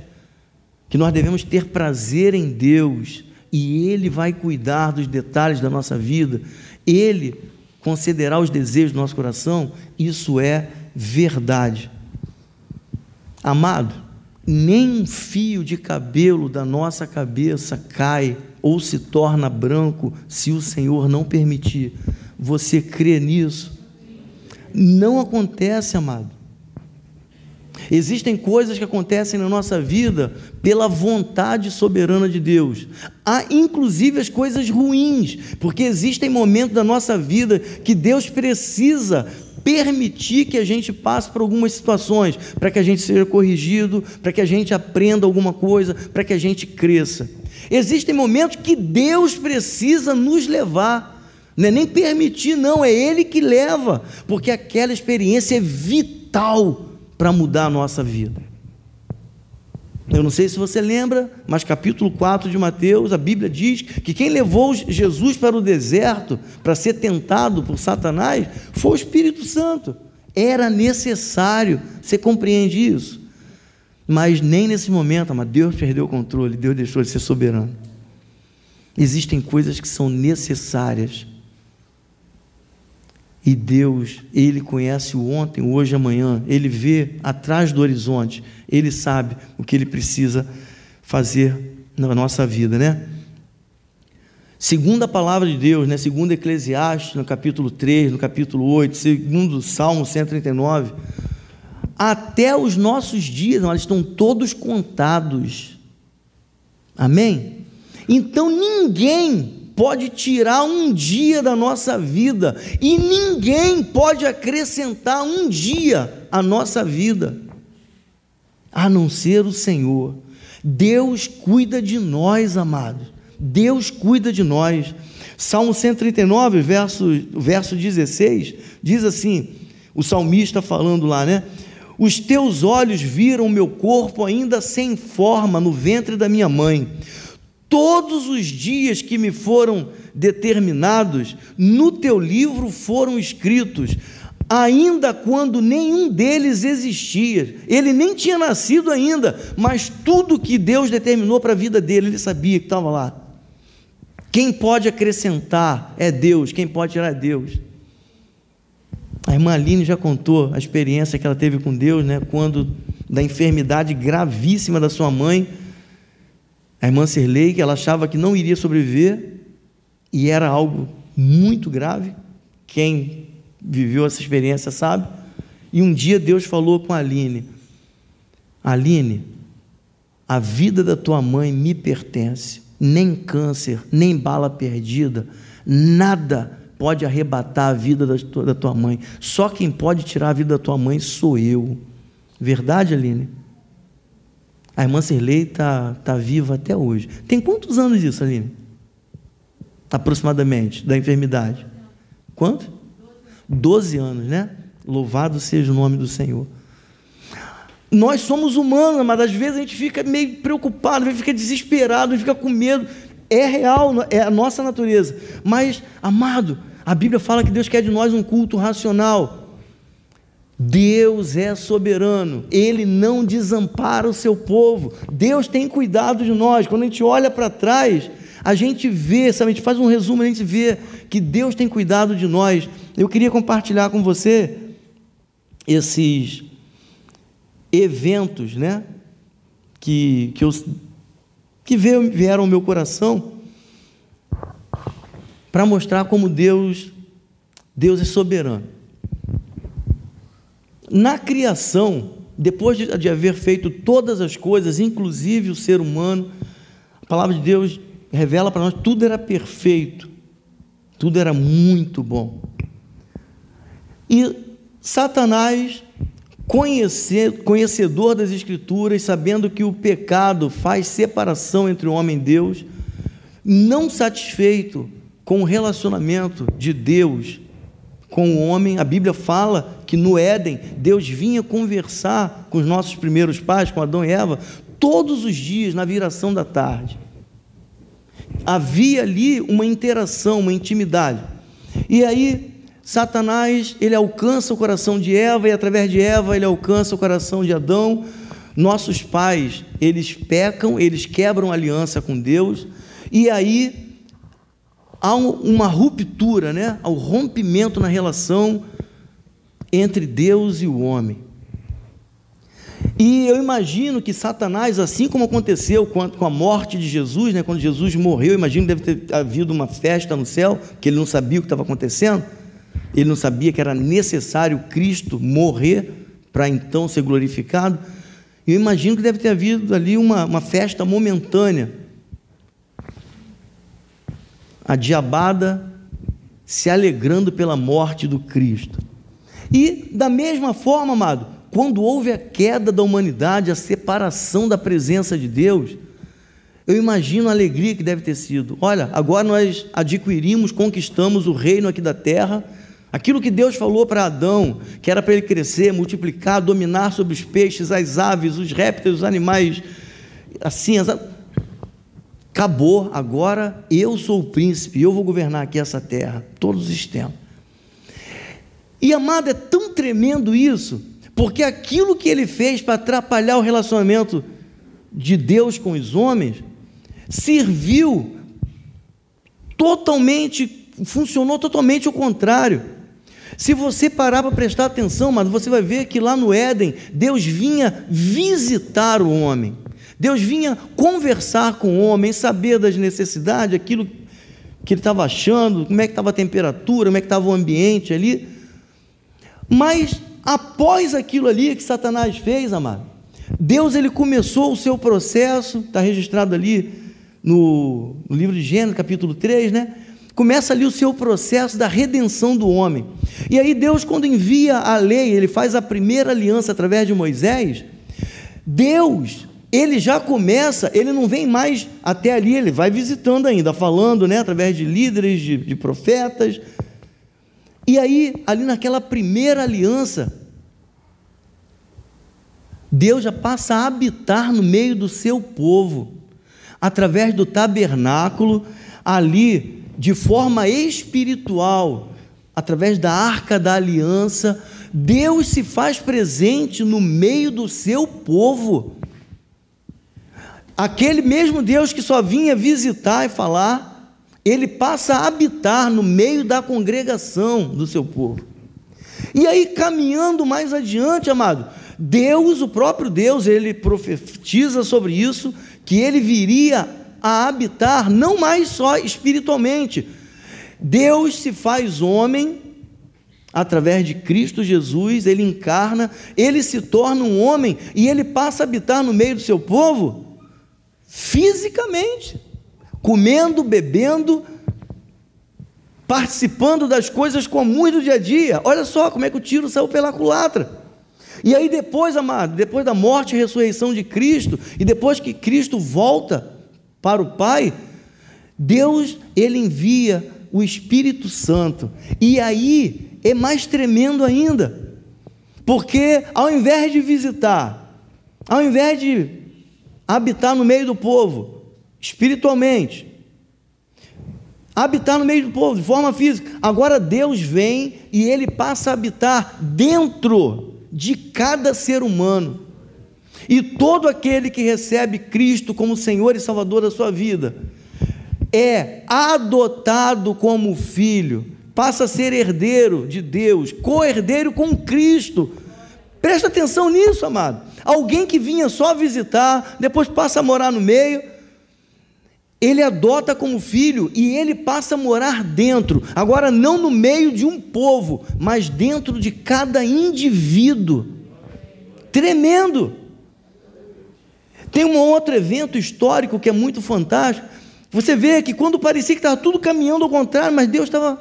que nós devemos ter prazer em Deus e Ele vai cuidar dos detalhes da nossa vida, Ele concederá os desejos do nosso coração, isso é verdade. Amado, nem um fio de cabelo da nossa cabeça cai ou se torna branco se o Senhor não permitir. Você crê nisso? Não acontece, amado. Existem coisas que acontecem na nossa vida pela vontade soberana de Deus. Há inclusive as coisas ruins, porque existem momentos da nossa vida que Deus precisa permitir que a gente passe por algumas situações, para que a gente seja corrigido, para que a gente aprenda alguma coisa, para que a gente cresça. Existem momentos que Deus precisa nos levar. Não é nem permitir, não, é Ele que leva, porque aquela experiência é vital para mudar a nossa vida. Eu não sei se você lembra, mas capítulo 4 de Mateus, a Bíblia diz que quem levou Jesus para o deserto para ser tentado por Satanás foi o Espírito Santo. Era necessário, você compreende isso? Mas nem nesse momento, mas Deus perdeu o controle, Deus deixou de ser soberano. Existem coisas que são necessárias. E Deus, Ele conhece o ontem, o hoje amanhã, Ele vê atrás do horizonte, Ele sabe o que Ele precisa fazer na nossa vida, né? Segundo a palavra de Deus, né? segundo Eclesiastes, no capítulo 3, no capítulo 8, segundo Salmo 139, até os nossos dias, eles estão todos contados. Amém? Então ninguém pode tirar um dia da nossa vida e ninguém pode acrescentar um dia à nossa vida, a não ser o Senhor. Deus cuida de nós, amados. Deus cuida de nós. Salmo 139, verso, verso 16, diz assim: o salmista falando lá, né? Os teus olhos viram meu corpo ainda sem forma no ventre da minha mãe. Todos os dias que me foram determinados no teu livro foram escritos, ainda quando nenhum deles existia. Ele nem tinha nascido ainda, mas tudo que Deus determinou para a vida dele, ele sabia que estava lá. Quem pode acrescentar é Deus, quem pode tirar é Deus. A irmã Aline já contou a experiência que ela teve com Deus, né? Quando da enfermidade gravíssima da sua mãe, a irmã Serlei, que ela achava que não iria sobreviver, e era algo muito grave. Quem viveu essa experiência sabe. E um dia Deus falou com a Aline: Aline, a vida da tua mãe me pertence, nem câncer, nem bala perdida, nada pode arrebatar a vida da tua mãe. Só quem pode tirar a vida da tua mãe sou eu. Verdade, Aline? A irmã Cirlei está tá viva até hoje. Tem quantos anos isso, Aline? Aproximadamente, da enfermidade. Quanto? Doze anos, né? Louvado seja o nome do Senhor. Nós somos humanos, mas às vezes a gente fica meio preocupado, fica desesperado, fica com medo. É real, é a nossa natureza. Mas, amado, a Bíblia fala que Deus quer de nós um culto racional. Deus é soberano, Ele não desampara o seu povo, Deus tem cuidado de nós. Quando a gente olha para trás, a gente vê, sabe, a gente faz um resumo, a gente vê que Deus tem cuidado de nós. Eu queria compartilhar com você esses eventos, né, que, que, eu, que vieram ao meu coração para mostrar como Deus, Deus é soberano. Na criação, depois de, de haver feito todas as coisas, inclusive o ser humano, a palavra de Deus revela para nós tudo era perfeito, tudo era muito bom. E Satanás, conhecedor das Escrituras, sabendo que o pecado faz separação entre o homem e Deus, não satisfeito com o relacionamento de Deus com o homem. A Bíblia fala que no Éden Deus vinha conversar com os nossos primeiros pais, com Adão e Eva, todos os dias na viração da tarde. Havia ali uma interação, uma intimidade. E aí Satanás, ele alcança o coração de Eva e através de Eva ele alcança o coração de Adão. Nossos pais, eles pecam, eles quebram aliança com Deus. E aí há uma ruptura, né? há um rompimento na relação entre Deus e o homem. E eu imagino que Satanás, assim como aconteceu com a morte de Jesus, né, quando Jesus morreu, imagino que deve ter havido uma festa no céu, que ele não sabia o que estava acontecendo, ele não sabia que era necessário Cristo morrer para então ser glorificado. Eu imagino que deve ter havido ali uma, uma festa momentânea, a diabada se alegrando pela morte do Cristo. E, da mesma forma, amado, quando houve a queda da humanidade, a separação da presença de Deus, eu imagino a alegria que deve ter sido. Olha, agora nós adquirimos, conquistamos o reino aqui da terra. Aquilo que Deus falou para Adão, que era para ele crescer, multiplicar, dominar sobre os peixes, as aves, os répteis, os animais, assim, as Acabou, agora eu sou o príncipe, eu vou governar aqui essa terra, todos os tempos. E amado, é tão tremendo isso, porque aquilo que ele fez para atrapalhar o relacionamento de Deus com os homens serviu totalmente, funcionou totalmente o contrário. Se você parar para prestar atenção, mas você vai ver que lá no Éden, Deus vinha visitar o homem. Deus vinha conversar com o homem, saber das necessidades, aquilo que ele estava achando, como é que estava a temperatura, como é que estava o ambiente ali. Mas após aquilo ali que Satanás fez, amado, Deus ele começou o seu processo, está registrado ali no, no livro de Gênesis, capítulo 3, né? Começa ali o seu processo da redenção do homem. E aí Deus, quando envia a lei, ele faz a primeira aliança através de Moisés, Deus, ele já começa, ele não vem mais até ali, ele vai visitando ainda, falando, né, através de líderes, de, de profetas. E aí, ali naquela primeira aliança, Deus já passa a habitar no meio do seu povo, através do tabernáculo, ali, de forma espiritual, através da arca da aliança, Deus se faz presente no meio do seu povo. Aquele mesmo Deus que só vinha visitar e falar, ele passa a habitar no meio da congregação do seu povo. E aí, caminhando mais adiante, amado, Deus, o próprio Deus, ele profetiza sobre isso, que ele viria a habitar não mais só espiritualmente. Deus se faz homem através de Cristo Jesus, ele encarna, ele se torna um homem e ele passa a habitar no meio do seu povo fisicamente, comendo, bebendo, participando das coisas comuns do dia a dia. Olha só como é que o tiro saiu pela culatra. E aí depois, amado, depois da morte e ressurreição de Cristo, e depois que Cristo volta para o Pai, Deus ele envia o Espírito Santo. E aí é mais tremendo ainda. Porque ao invés de visitar, ao invés de habitar no meio do povo, espiritualmente, habitar no meio do povo de forma física, agora Deus vem e ele passa a habitar dentro de cada ser humano. E todo aquele que recebe Cristo como Senhor e Salvador da sua vida é adotado como filho, passa a ser herdeiro de Deus, co-herdeiro com Cristo. Presta atenção nisso, amado. Alguém que vinha só visitar, depois passa a morar no meio, ele adota como filho e ele passa a morar dentro, agora não no meio de um povo, mas dentro de cada indivíduo. Tremendo. Tem um outro evento histórico que é muito fantástico. Você vê que quando parecia que estava tudo caminhando ao contrário, mas Deus estava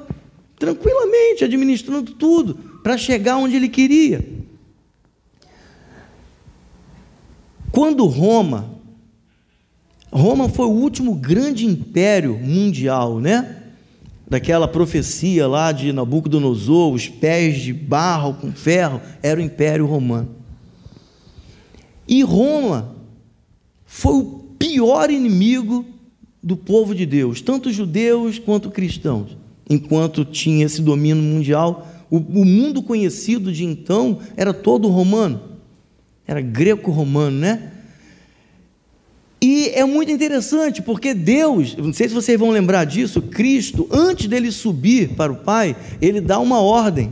tranquilamente administrando tudo para chegar onde Ele queria. Quando Roma Roma foi o último grande império mundial, né? Daquela profecia lá de Nabucodonosor, os pés de barro com ferro, era o Império Romano. E Roma foi o pior inimigo do povo de Deus, tanto judeus quanto cristãos. Enquanto tinha esse domínio mundial, o, o mundo conhecido de então era todo romano, era greco-romano, né? E é muito interessante, porque Deus, não sei se vocês vão lembrar disso, Cristo, antes dele subir para o Pai, ele dá uma ordem.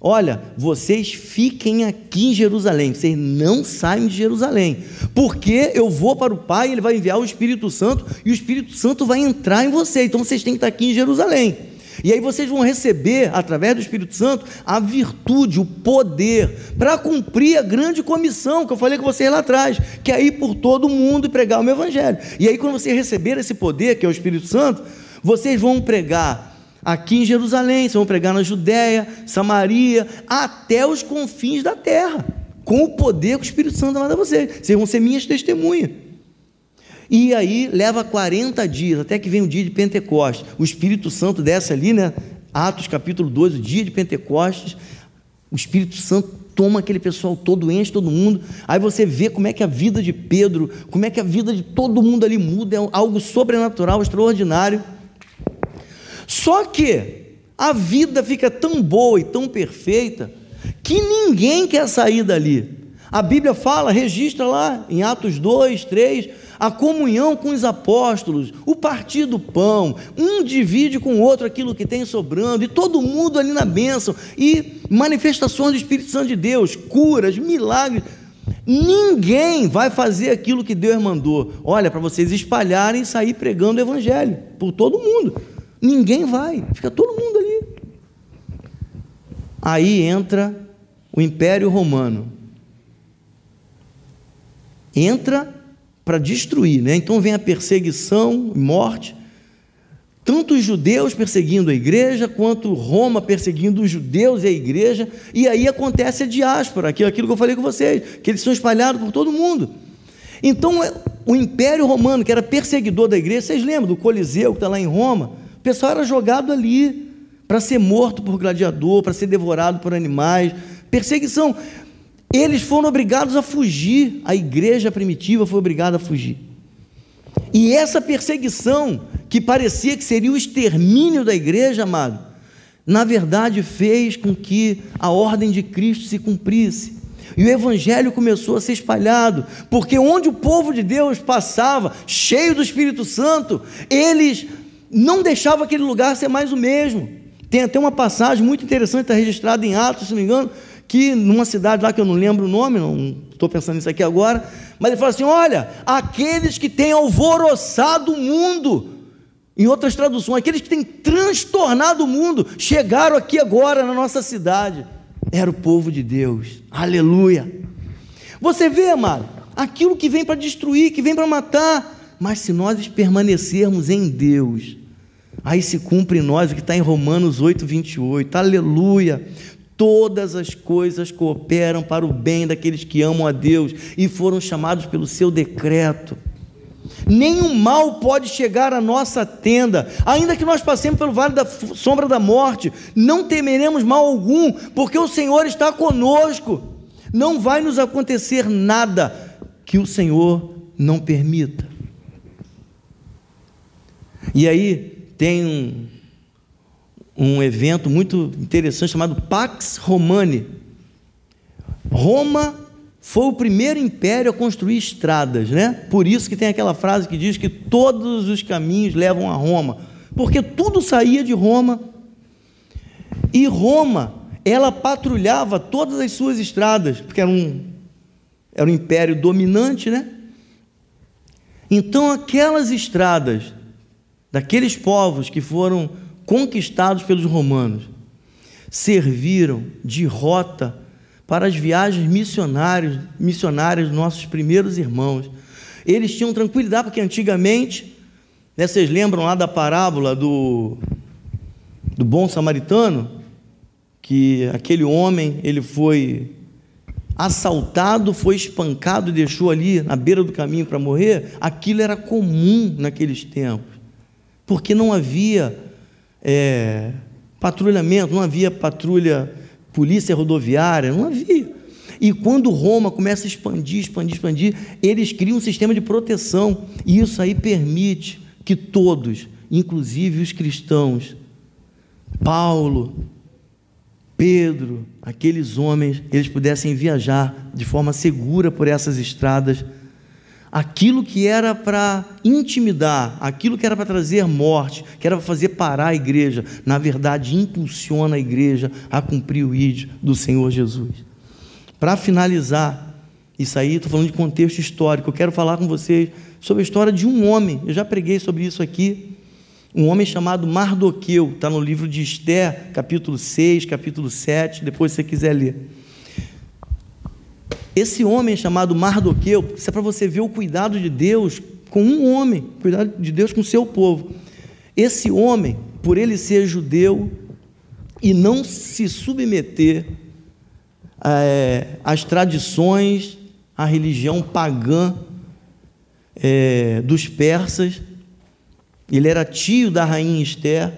Olha, vocês fiquem aqui em Jerusalém, vocês não saem de Jerusalém, porque eu vou para o Pai, ele vai enviar o Espírito Santo e o Espírito Santo vai entrar em vocês, então vocês têm que estar aqui em Jerusalém. E aí vocês vão receber, através do Espírito Santo, a virtude, o poder, para cumprir a grande comissão que eu falei com vocês lá atrás, que é ir por todo mundo e pregar o meu Evangelho. E aí, quando vocês receberem esse poder, que é o Espírito Santo, vocês vão pregar aqui em Jerusalém, vocês vão pregar na Judéia, Samaria, até os confins da terra, com o poder que o Espírito Santo dar a vocês. Vocês vão ser minhas testemunhas. E aí leva 40 dias, até que vem o dia de Pentecostes. O Espírito Santo desce ali, né? Atos capítulo 2, o dia de Pentecostes. O Espírito Santo toma aquele pessoal todo, enche todo mundo. Aí você vê como é que a vida de Pedro, como é que a vida de todo mundo ali muda, é algo sobrenatural, extraordinário. Só que a vida fica tão boa e tão perfeita que ninguém quer sair dali. A Bíblia fala, registra lá em Atos 2, 3, a comunhão com os apóstolos, o partir do pão, um divide com o outro aquilo que tem sobrando, e todo mundo ali na bênção, e manifestações do Espírito Santo de Deus, curas, milagres. Ninguém vai fazer aquilo que Deus mandou. Olha, para vocês espalharem e sair pregando o Evangelho por todo mundo. Ninguém vai, fica todo mundo ali. Aí entra o Império Romano. Entra para destruir, né? Então vem a perseguição, morte, tanto os judeus perseguindo a igreja, quanto Roma perseguindo os judeus e a igreja, e aí acontece a diáspora, aquilo que eu falei com vocês, que eles são espalhados por todo mundo. Então, é, o Império Romano, que era perseguidor da igreja, vocês lembram do Coliseu que está lá em Roma? O pessoal era jogado ali para ser morto por gladiador, para ser devorado por animais, perseguição. Eles foram obrigados a fugir, a igreja primitiva foi obrigada a fugir. E essa perseguição, que parecia que seria o extermínio da igreja, amado, na verdade fez com que a ordem de Cristo se cumprisse. E o evangelho começou a ser espalhado, porque onde o povo de Deus passava, cheio do Espírito Santo, eles não deixavam aquele lugar ser mais o mesmo. Tem até uma passagem muito interessante, está registrada em Atos, se não me engano, que numa cidade lá que eu não lembro o nome, não estou pensando nisso aqui agora, mas ele fala assim: olha, aqueles que têm alvoroçado o mundo, em outras traduções, aqueles que têm transtornado o mundo, chegaram aqui agora na nossa cidade. Era o povo de Deus, aleluia. Você vê, amado, aquilo que vem para destruir, que vem para matar, mas se nós permanecermos em Deus, aí se cumpre em nós o que está em Romanos 8, 28, aleluia todas as coisas cooperam para o bem daqueles que amam a Deus e foram chamados pelo seu decreto. Nenhum mal pode chegar à nossa tenda, ainda que nós passemos pelo vale da sombra da morte, não temeremos mal algum, porque o Senhor está conosco. Não vai nos acontecer nada que o Senhor não permita. E aí tem um, um evento muito interessante chamado Pax Romani. Roma foi o primeiro império a construir estradas, né? Por isso que tem aquela frase que diz que todos os caminhos levam a Roma, porque tudo saía de Roma. E Roma, ela patrulhava todas as suas estradas, porque era um, era um império dominante, né? Então, aquelas estradas daqueles povos que foram conquistados pelos romanos, serviram de rota para as viagens missionárias, missionárias dos nossos primeiros irmãos. Eles tinham tranquilidade, porque antigamente, né, vocês lembram lá da parábola do, do bom samaritano? Que aquele homem, ele foi assaltado, foi espancado e deixou ali na beira do caminho para morrer. Aquilo era comum naqueles tempos, porque não havia é, patrulhamento, não havia patrulha, polícia rodoviária, não havia. E quando Roma começa a expandir, expandir, expandir, eles criam um sistema de proteção, e isso aí permite que todos, inclusive os cristãos, Paulo, Pedro, aqueles homens, eles pudessem viajar de forma segura por essas estradas aquilo que era para intimidar, aquilo que era para trazer morte, que era para fazer parar a igreja, na verdade impulsiona a igreja a cumprir o ID do Senhor Jesus. Para finalizar, isso aí, estou falando de contexto histórico, eu quero falar com vocês sobre a história de um homem, eu já preguei sobre isso aqui, um homem chamado Mardoqueu, está no livro de Esther, capítulo 6, capítulo 7, depois se você quiser ler. Esse homem chamado Mardoqueu, isso é para você ver o cuidado de Deus com um homem, cuidado de Deus com o seu povo. Esse homem, por ele ser judeu e não se submeter é, às tradições, à religião pagã é, dos persas, ele era tio da rainha Esther,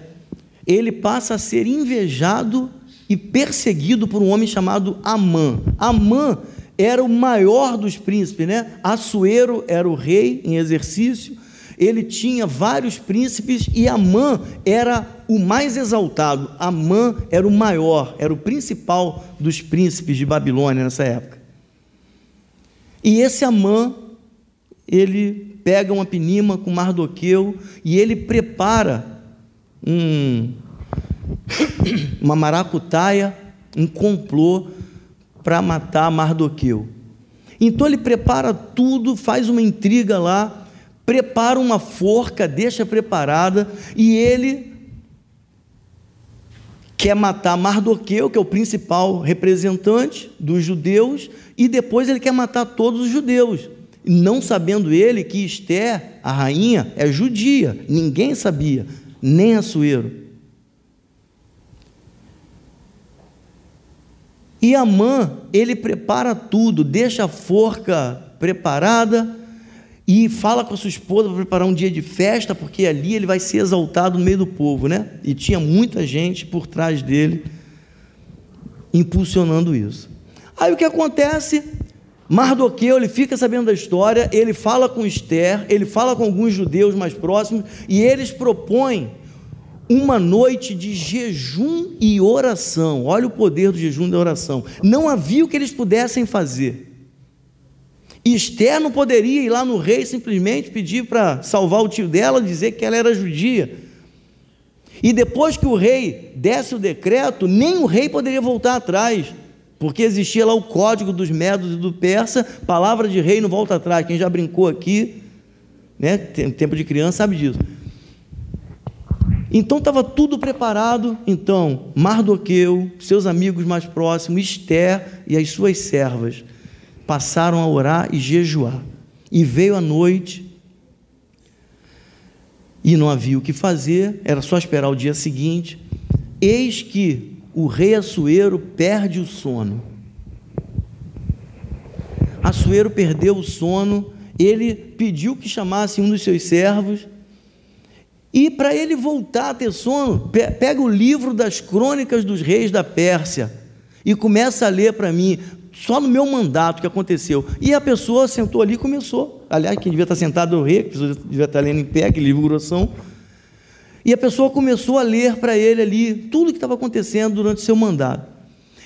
ele passa a ser invejado e perseguido por um homem chamado Amã. Amã era o maior dos príncipes, né? Assuero era o rei em exercício ele tinha vários príncipes e Amã era o mais exaltado. Amã era o maior, era o principal dos príncipes de Babilônia nessa época. E esse Amã, ele pega uma pinima com Mardoqueu e ele prepara um, [COUGHS] uma maracutaia, um complô para matar Mardoqueu. Então ele prepara tudo, faz uma intriga lá, prepara uma forca, deixa preparada e ele quer matar Mardoqueu, que é o principal representante dos judeus, e depois ele quer matar todos os judeus, não sabendo ele que Esther, a rainha, é judia, ninguém sabia, nem Assuero. E Amã, ele prepara tudo, deixa a forca preparada e fala com a sua esposa para preparar um dia de festa, porque ali ele vai ser exaltado no meio do povo, né? E tinha muita gente por trás dele impulsionando isso. Aí o que acontece? Mardoqueu, ele fica sabendo da história, ele fala com Esther, ele fala com alguns judeus mais próximos e eles propõem uma noite de jejum e oração. Olha o poder do jejum e da oração. Não havia o que eles pudessem fazer. Esther não poderia ir lá no rei simplesmente pedir para salvar o tio dela, dizer que ela era judia. E depois que o rei desse o decreto, nem o rei poderia voltar atrás, porque existia lá o código dos medos e do persa, palavra de rei não volta atrás. Quem já brincou aqui, né, tempo de criança, sabe disso. Então estava tudo preparado. Então, Mardoqueu, seus amigos mais próximos, Esther e as suas servas passaram a orar e jejuar. E veio a noite e não havia o que fazer, era só esperar o dia seguinte. Eis que o rei Assuero perde o sono. Assuero perdeu o sono, ele pediu que chamasse um dos seus servos e para ele voltar a ter sono, pega o livro das crônicas dos reis da Pérsia e começa a ler para mim, só no meu mandato que aconteceu. E a pessoa sentou ali e começou. Aliás, quem devia estar sentado é o rei, pessoa devia estar lendo em pé, aquele livro grossão. E a pessoa começou a ler para ele ali tudo o que estava acontecendo durante seu mandato.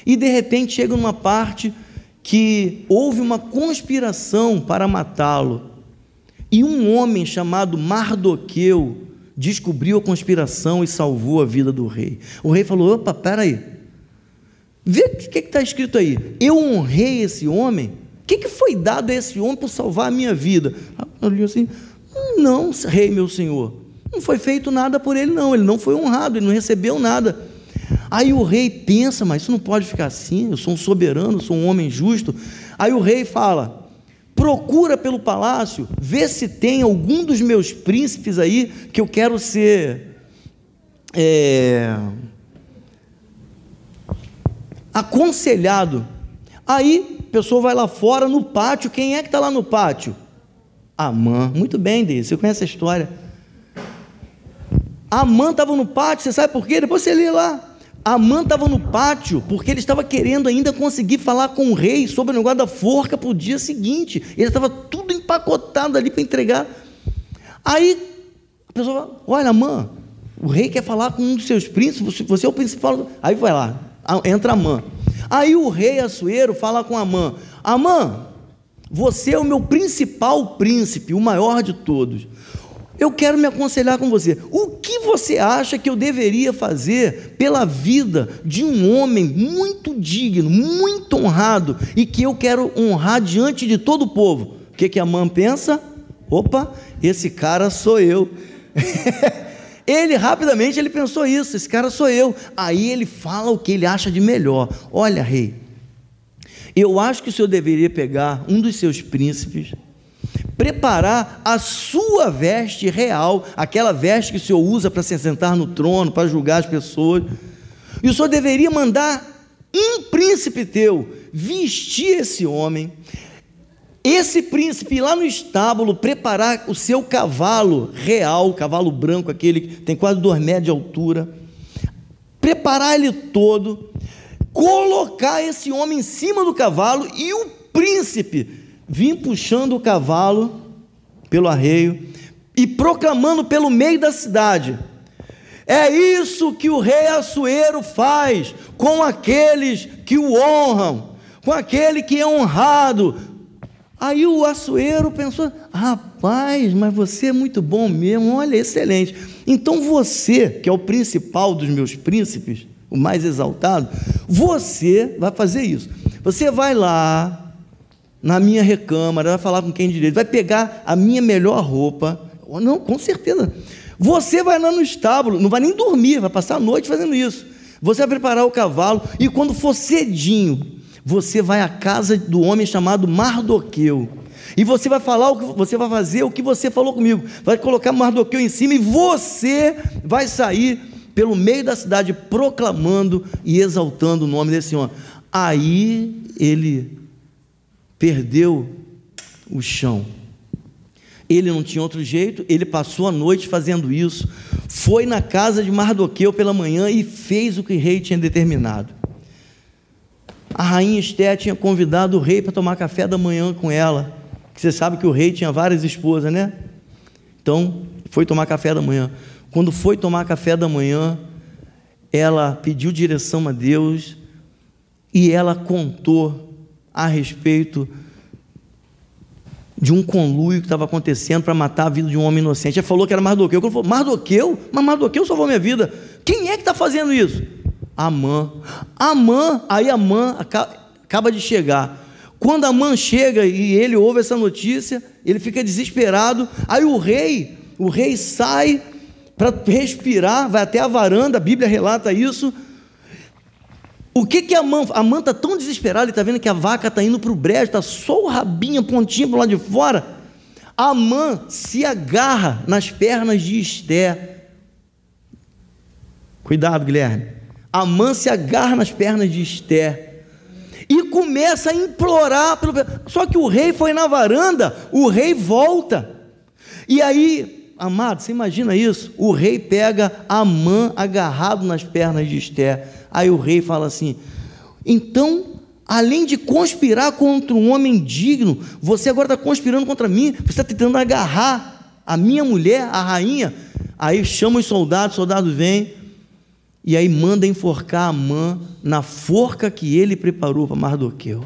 E de repente chega numa parte que houve uma conspiração para matá-lo. E um homem chamado Mardoqueu descobriu a conspiração e salvou a vida do rei. O rei falou: opa, peraí, vê o que está escrito aí. Eu honrei esse homem. O que, que foi dado a esse homem para salvar a minha vida? Eu disse assim: não, rei, meu senhor, não foi feito nada por ele, não. Ele não foi honrado, ele não recebeu nada. Aí o rei pensa, mas isso não pode ficar assim. Eu sou um soberano, sou um homem justo. Aí o rei fala: procura pelo palácio, vê se tem algum dos meus príncipes aí que eu quero ser é, aconselhado. Aí a pessoa vai lá fora no pátio, quem é que está lá no pátio? Amã, muito bem, Deise, você conhece a história. Amã estava no pátio, você sabe por quê? Depois você lê lá. Amã estava no pátio porque ele estava querendo ainda conseguir falar com o rei sobre o negócio da forca para o dia seguinte. Ele estava tudo empacotado ali para entregar. Aí a pessoa fala: Olha, Amã, o rei quer falar com um dos seus príncipes, você é o principal. Aí vai lá, entra Amã. Aí o rei Assuero fala com Amã: Amã, você é o meu principal príncipe, o maior de todos. Eu quero me aconselhar com você. O que você acha que eu deveria fazer pela vida de um homem muito digno, muito honrado e que eu quero honrar diante de todo o povo? O que, que a mãe pensa? Opa, esse cara sou eu. [LAUGHS] ele rapidamente ele pensou isso, esse cara sou eu. Aí ele fala o que ele acha de melhor. Olha, rei, eu acho que o senhor deveria pegar um dos seus príncipes preparar a sua veste real, aquela veste que o Senhor usa para se sentar no trono, para julgar as pessoas. E o Senhor deveria mandar um príncipe teu vestir esse homem, esse príncipe lá no estábulo preparar o seu cavalo real, cavalo branco, aquele que tem quase dois metros de altura, preparar ele todo, colocar esse homem em cima do cavalo e o príncipe vim puxando o cavalo pelo arreio e proclamando pelo meio da cidade. É isso que o rei Assuero faz com aqueles que o honram, com aquele que é honrado. Aí o Assuero pensou: rapaz, mas você é muito bom mesmo, olha, excelente. Então você, que é o principal dos meus príncipes, o mais exaltado, você vai fazer isso. Você vai lá na minha recâmara, vai falar com quem direito, vai pegar a minha melhor roupa, não, com certeza. Você vai lá no estábulo, não vai nem dormir, vai passar a noite fazendo isso. Você vai preparar o cavalo e quando for cedinho, você vai à casa do homem chamado Mardoqueu. E você vai falar o que você vai fazer, o que você falou comigo. Vai colocar Mardoqueu em cima e você vai sair pelo meio da cidade proclamando e exaltando o nome desse homem. Aí ele perdeu o chão. Ele não tinha outro jeito, ele passou a noite fazendo isso, foi na casa de Mardoqueu pela manhã e fez o que o rei tinha determinado. A rainha Esté tinha convidado o rei para tomar café da manhã com ela. Você sabe que o rei tinha várias esposas, né? Então, foi tomar café da manhã. Quando foi tomar café da manhã, ela pediu direção a Deus e ela contou a respeito de um conluio que estava acontecendo para matar a vida de um homem inocente. Ele falou que era Mardoqueu. Ele falou, Mardoqueu? Mas Mardoqueu salvou minha vida. Quem é que está fazendo isso? Amã. Amã, aí Amã acaba de chegar. Quando Amã chega e ele ouve essa notícia, ele fica desesperado. Aí o rei, o rei sai para respirar, vai até a varanda, a Bíblia relata isso o que que a mãe, a mãe está tão desesperada, ele está vendo que a vaca está indo para o brejo, está só o rabinho, a pontinha para lado de fora. A mãe se agarra nas pernas de Esté. Cuidado, Guilherme. A mãe se agarra nas pernas de Esté e começa a implorar pelo. Só que o rei foi na varanda, o rei volta. E aí, amado, você imagina isso? O rei pega a mãe agarrado nas pernas de Esté Aí o rei fala assim: então, além de conspirar contra um homem digno, você agora está conspirando contra mim, você está tentando agarrar a minha mulher, a rainha. Aí chama os soldados, os soldados vêm, e aí manda enforcar a mãe na forca que ele preparou para Mardoqueu.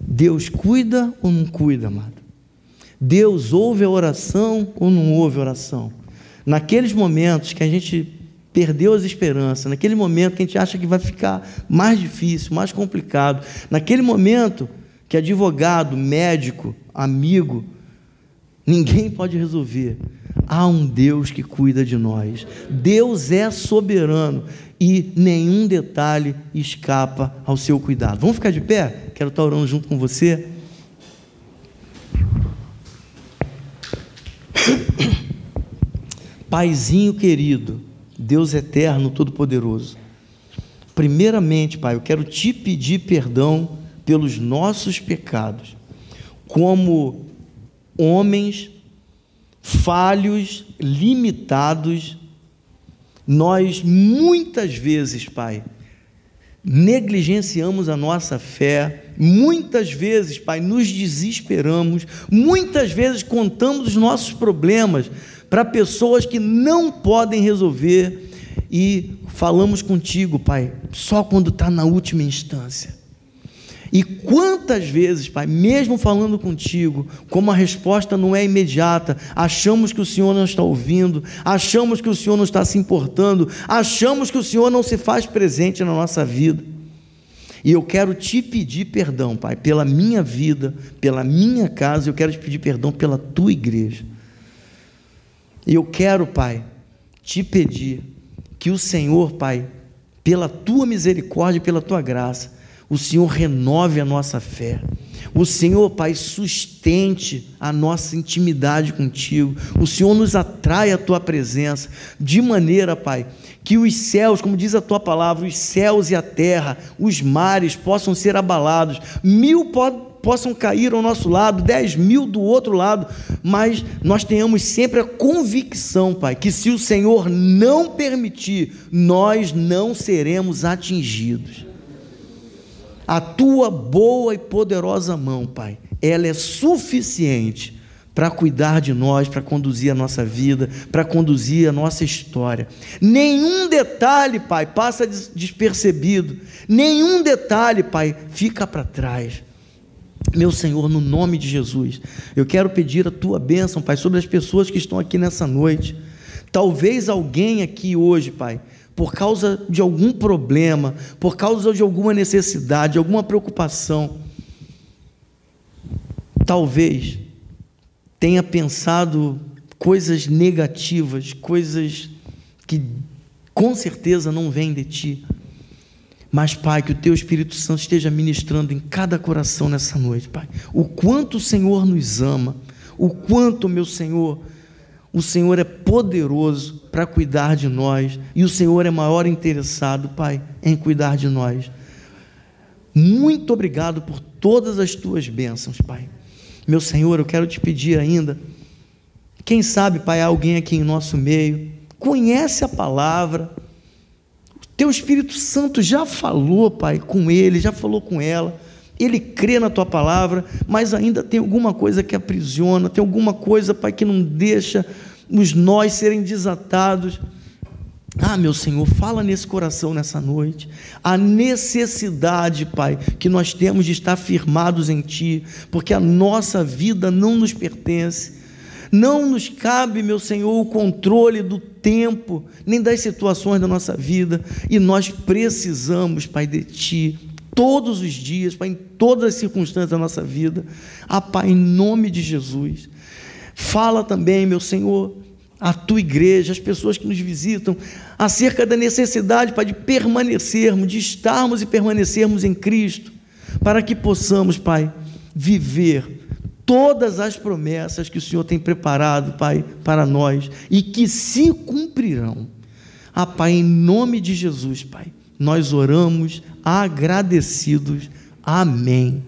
Deus cuida ou não cuida, amado? Deus ouve a oração ou não ouve a oração? Naqueles momentos que a gente perdeu as esperanças, naquele momento que a gente acha que vai ficar mais difícil, mais complicado, naquele momento que advogado, médico, amigo, ninguém pode resolver. Há um Deus que cuida de nós. Deus é soberano e nenhum detalhe escapa ao seu cuidado. Vamos ficar de pé? Quero estar orando junto com você. [COUGHS] Paizinho querido, Deus eterno, todo-poderoso. Primeiramente, Pai, eu quero te pedir perdão pelos nossos pecados, como homens falhos, limitados, nós muitas vezes, Pai, negligenciamos a nossa fé, muitas vezes, Pai, nos desesperamos, muitas vezes contamos os nossos problemas para pessoas que não podem resolver e falamos contigo, Pai, só quando está na última instância. E quantas vezes, Pai, mesmo falando contigo, como a resposta não é imediata, achamos que o Senhor não está ouvindo, achamos que o Senhor não está se importando, achamos que o Senhor não se faz presente na nossa vida. E eu quero te pedir perdão, Pai, pela minha vida, pela minha casa, eu quero te pedir perdão pela tua igreja. E eu quero, Pai, te pedir que o Senhor, Pai, pela tua misericórdia e pela tua graça, o Senhor renove a nossa fé. O Senhor, Pai, sustente a nossa intimidade contigo. O Senhor nos atrai à tua presença, de maneira, Pai, que os céus, como diz a tua palavra, os céus e a terra, os mares possam ser abalados. Mil podem possam cair ao nosso lado, dez mil do outro lado, mas nós tenhamos sempre a convicção, Pai, que se o Senhor não permitir, nós não seremos atingidos. A tua boa e poderosa mão, Pai, ela é suficiente para cuidar de nós, para conduzir a nossa vida, para conduzir a nossa história. Nenhum detalhe, Pai, passa despercebido. Nenhum detalhe, Pai, fica para trás. Meu Senhor, no nome de Jesus, eu quero pedir a tua bênção, Pai, sobre as pessoas que estão aqui nessa noite. Talvez alguém aqui hoje, Pai, por causa de algum problema, por causa de alguma necessidade, alguma preocupação, talvez tenha pensado coisas negativas, coisas que com certeza não vêm de ti. Mas, Pai, que o Teu Espírito Santo esteja ministrando em cada coração nessa noite, Pai. O quanto o Senhor nos ama, o quanto, meu Senhor, o Senhor é poderoso para cuidar de nós e o Senhor é maior interessado, Pai, em cuidar de nós. Muito obrigado por todas as tuas bênçãos, Pai. Meu Senhor, eu quero te pedir ainda, quem sabe, Pai, há alguém aqui em nosso meio, conhece a palavra, teu Espírito Santo já falou, Pai, com ele, já falou com ela, ele crê na tua palavra, mas ainda tem alguma coisa que aprisiona, tem alguma coisa, Pai, que não deixa os nós serem desatados. Ah, meu Senhor, fala nesse coração nessa noite. A necessidade, Pai, que nós temos de estar firmados em Ti, porque a nossa vida não nos pertence. Não nos cabe, meu Senhor, o controle do tempo, nem das situações da nossa vida, e nós precisamos, Pai, de Ti, todos os dias, Pai, em todas as circunstâncias da nossa vida. Ah, Pai, em nome de Jesus. Fala também, meu Senhor, a tua igreja, as pessoas que nos visitam, acerca da necessidade, Pai, de permanecermos, de estarmos e permanecermos em Cristo, para que possamos, Pai, viver todas as promessas que o Senhor tem preparado, Pai, para nós e que se cumprirão. Ah, Pai, em nome de Jesus, Pai, nós oramos agradecidos. Amém.